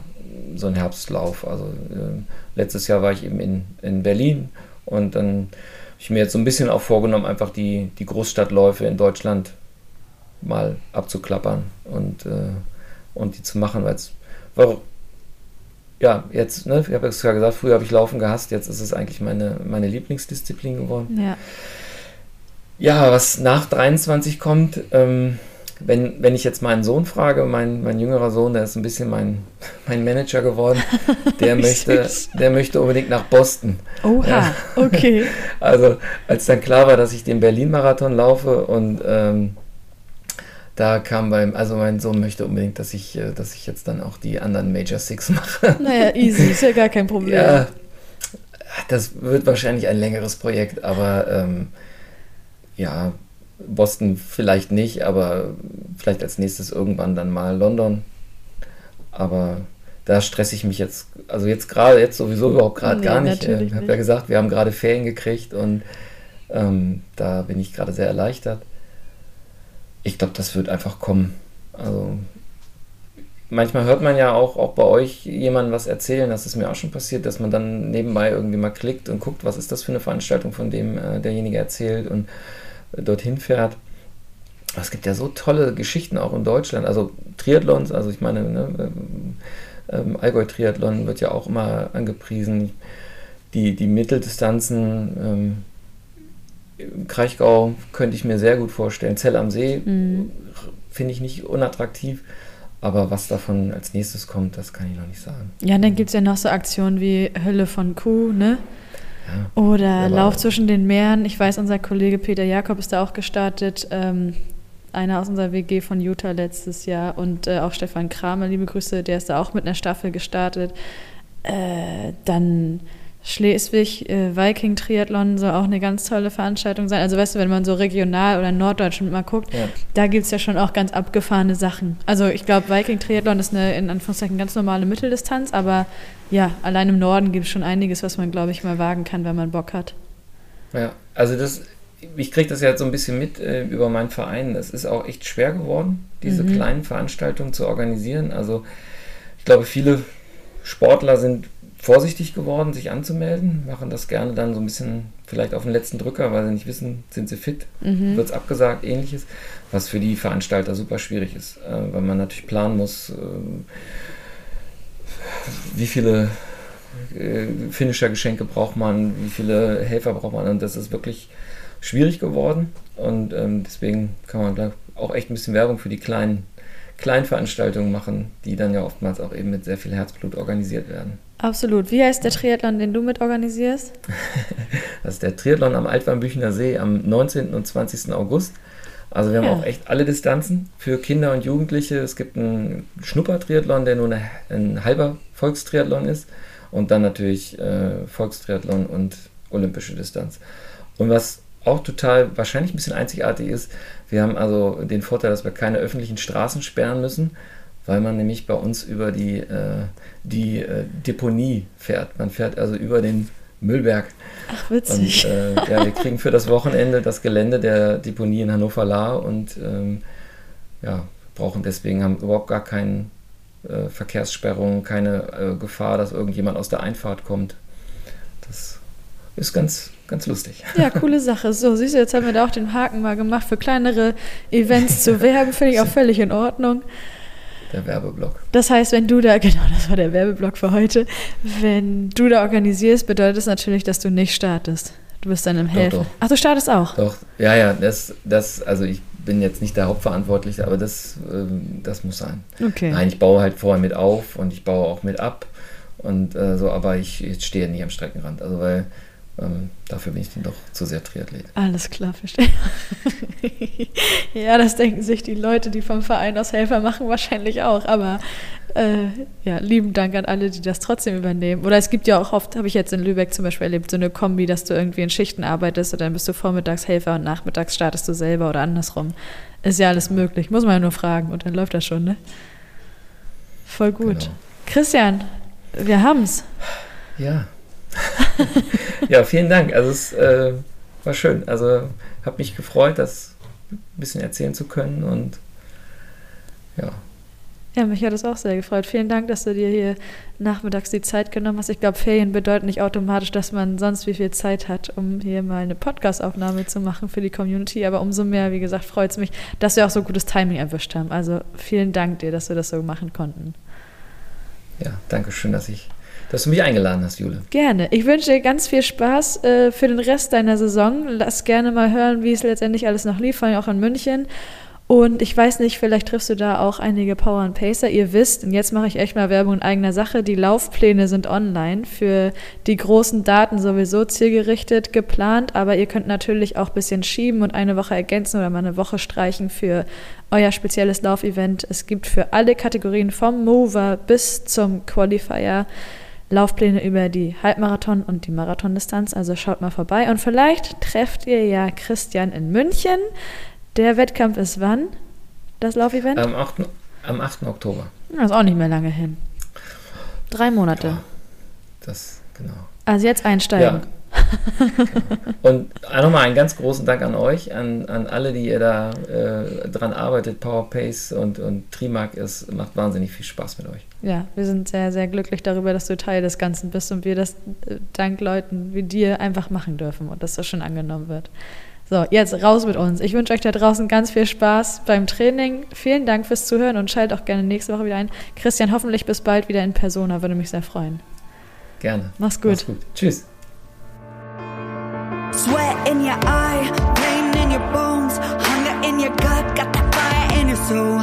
so einen Herbstlauf. Also äh, letztes Jahr war ich eben in, in Berlin und dann habe ich mir jetzt so ein bisschen auch vorgenommen, einfach die, die Großstadtläufe in Deutschland mal abzuklappern und äh, und die zu machen, weil es ja, jetzt, ne, ich habe es ja gesagt, früher habe ich Laufen gehasst, jetzt ist es eigentlich meine, meine Lieblingsdisziplin geworden. Ja. Ja, was nach 23 kommt, ähm, wenn, wenn ich jetzt meinen Sohn frage, mein, mein jüngerer Sohn, der ist ein bisschen mein, mein Manager geworden, der, möchte, der möchte unbedingt nach Boston. Oha, ja. okay. Also als dann klar war, dass ich den Berlin-Marathon laufe und ähm, da kam beim, also mein Sohn möchte unbedingt, dass ich, äh, dass ich jetzt dann auch die anderen Major Six mache. Naja, easy, ist ja gar kein Problem. Ja, das wird wahrscheinlich ein längeres Projekt, aber ähm, ja, Boston vielleicht nicht, aber vielleicht als nächstes irgendwann dann mal London. Aber da stresse ich mich jetzt, also jetzt gerade, jetzt sowieso überhaupt gerade Nee, gar nicht. Ich habe ja gesagt, wir haben gerade Ferien gekriegt und ähm, da bin ich gerade sehr erleichtert. Ich glaube, das wird einfach kommen. Also manchmal hört man ja auch, auch bei euch jemanden was erzählen, das ist mir auch schon passiert, dass man dann nebenbei irgendwie mal klickt und guckt, was ist das für eine Veranstaltung, von dem äh, derjenige erzählt und äh, dorthin fährt. Es gibt ja so tolle Geschichten auch in Deutschland, also Triathlons, also ich meine, ne, ähm, ähm, Allgäu-Triathlon wird ja auch immer angepriesen. Die, die Mitteldistanzen, ähm, Kraichgau könnte ich mir sehr gut vorstellen. Zell am See Mhm. finde ich nicht unattraktiv, aber was davon als nächstes kommt, das kann ich noch nicht sagen. Ja, dann gibt es ja noch so Aktionen wie Hölle von Kuh, ne? Ja. Oder Lauf zwischen den Meeren. Ich weiß, unser Kollege Peter Jakob ist da auch gestartet. Ähm, einer aus unserer WG von Utah letztes Jahr. Und äh, auch Stefan Kramer, liebe Grüße, der ist da auch mit einer Staffel gestartet. Äh, dann Schleswig, äh, Viking Triathlon soll auch eine ganz tolle Veranstaltung sein. Also weißt du, wenn man so regional oder in Norddeutschland mal guckt, Ja. da gibt es ja schon auch ganz abgefahrene Sachen. Also ich glaube, Viking Triathlon ist eine in Anführungszeichen ganz normale Mitteldistanz, aber ja, allein im Norden gibt es schon einiges, was man, glaube ich, mal wagen kann, wenn man Bock hat. Ja, also das, ich kriege das ja jetzt so ein bisschen mit äh, über meinen Verein. Es ist auch echt schwer geworden, diese Mhm. kleinen Veranstaltungen zu organisieren. Also ich glaube, viele Sportler sind vorsichtig geworden, sich anzumelden, machen das gerne dann so ein bisschen vielleicht auf den letzten Drücker, weil sie nicht wissen, sind sie fit, Mhm. wird es abgesagt, ähnliches, was für die Veranstalter super schwierig ist, äh, weil man natürlich planen muss, äh, wie viele äh, Finisher-Geschenke braucht man, wie viele Helfer braucht man? Und das ist wirklich schwierig geworden. Und ähm, deswegen kann man glaub, auch echt ein bisschen Werbung für die kleinen, kleinen Veranstaltungen machen, die dann ja oftmals auch eben mit sehr viel Herzblut organisiert werden. Absolut. Wie heißt der Triathlon, den du mit organisierst? Das ist der Triathlon am Altwarmbüchener See am 19. und 20. August. Also wir haben Ja. auch echt alle Distanzen für Kinder und Jugendliche. Es gibt einen Schnuppertriathlon, der nur eine, ein halber Volkstriathlon ist. Und dann natürlich äh, Volkstriathlon und olympische Distanz. Und was auch total wahrscheinlich ein bisschen einzigartig ist, wir haben also den Vorteil, dass wir keine öffentlichen Straßen sperren müssen, weil man nämlich bei uns über die, äh, die äh, Deponie fährt. Man fährt also über den Müllberg. Ach, Und witzig. äh, ja, wir kriegen für das Wochenende das Gelände der Deponie in Hannover-Lahr und ähm, ja, brauchen deswegen haben überhaupt gar keine äh, Verkehrssperrungen, keine äh, Gefahr, dass irgendjemand aus der Einfahrt kommt. Das ist ganz, ganz lustig. Ja, coole Sache. So, siehst du, jetzt haben wir da auch den Haken mal gemacht, für kleinere Events zu werben. Finde ich auch völlig in Ordnung. Der Werbeblock. Das heißt, wenn du da, genau, das war der Werbeblock für heute, wenn du da organisierst, bedeutet das natürlich, dass du nicht startest. Du bist dann im Helfen. doch. Ach, du startest auch. Doch, ja, ja, das, das, also ich bin jetzt nicht der Hauptverantwortliche, aber das, ähm, das muss sein. Okay. Nein, ich baue halt vorher mit auf und ich baue auch mit ab und äh, so, aber ich, ich stehe nicht am Streckenrand, also weil ähm, dafür bin ich dann doch zu sehr Triathlet. Alles klar, verstehe. ja, das denken sich die Leute, die vom Verein aus Helfer machen, wahrscheinlich auch. Aber äh, ja, lieben Dank an alle, die das trotzdem übernehmen. Oder es gibt ja auch oft, habe ich jetzt in Lübeck zum Beispiel erlebt, so eine Kombi, dass du irgendwie in Schichten arbeitest und dann bist du vormittags Helfer und nachmittags startest du selber oder andersrum. Ist ja alles möglich. Muss man ja nur fragen und dann läuft das schon, ne? Voll gut. Genau. Christian, wir haben's. Ja. ja, vielen Dank. Also es äh, war schön. Also habe mich gefreut, das ein bisschen erzählen zu können und ja, Ja, mich hat es auch sehr gefreut. Vielen Dank, dass du dir hier nachmittags die Zeit genommen hast. Ich glaube, Ferien bedeuten nicht automatisch, dass man sonst wie viel Zeit hat, um hier mal eine Podcast-Aufnahme zu machen für die Community. Aber umso mehr, wie gesagt, freut es mich, dass wir auch so gutes Timing erwischt haben. Also vielen Dank dir, dass wir das so machen konnten. ja, danke schön, dass ich, dass du mich eingeladen hast, Jule. Gerne. Ich wünsche dir ganz viel Spaß äh, für den Rest deiner Saison. Lass gerne mal hören, wie es letztendlich alles noch lief, vor allem auch in München. Und ich weiß nicht, vielleicht triffst du da auch einige Power and Pacer. Ihr wisst, und jetzt mache ich echt mal Werbung in eigener Sache, die Laufpläne sind online für die großen Daten sowieso zielgerichtet geplant, aber ihr könnt natürlich auch ein bisschen schieben und eine Woche ergänzen oder mal eine Woche streichen für euer spezielles Laufevent. Es gibt für alle Kategorien vom Mover bis zum Qualifier Laufpläne über die Halbmarathon und die Marathondistanz. Also schaut mal vorbei und vielleicht trefft ihr ja Christian in München. Der Wettkampf ist wann? Das Laufevent? Am 8. Am 8. Oktober. Das ist auch nicht mehr lange hin. Drei Monate. Ja, das, genau. Also jetzt einsteigen. Ja. Und nochmal einen ganz großen Dank an euch, an, an alle, die ihr da äh, dran arbeitet. PowerPace und, und Trimark. Es macht wahnsinnig viel Spaß mit euch. Ja, wir sind sehr, sehr glücklich darüber, dass du Teil des Ganzen bist und wir das äh, dank Leuten wie dir einfach machen dürfen und dass das schon angenommen wird. So, jetzt raus mit uns. Ich wünsche euch da draußen ganz viel Spaß beim Training. Vielen Dank fürs Zuhören und schaltet auch gerne nächste Woche wieder ein. Christian, hoffentlich bis bald wieder in Persona, würde mich sehr freuen. Gerne. Mach's gut. Mach's gut. Tschüss. Sweat in your eye, pain in your bones, hunger in your gut, got that fire in your soul,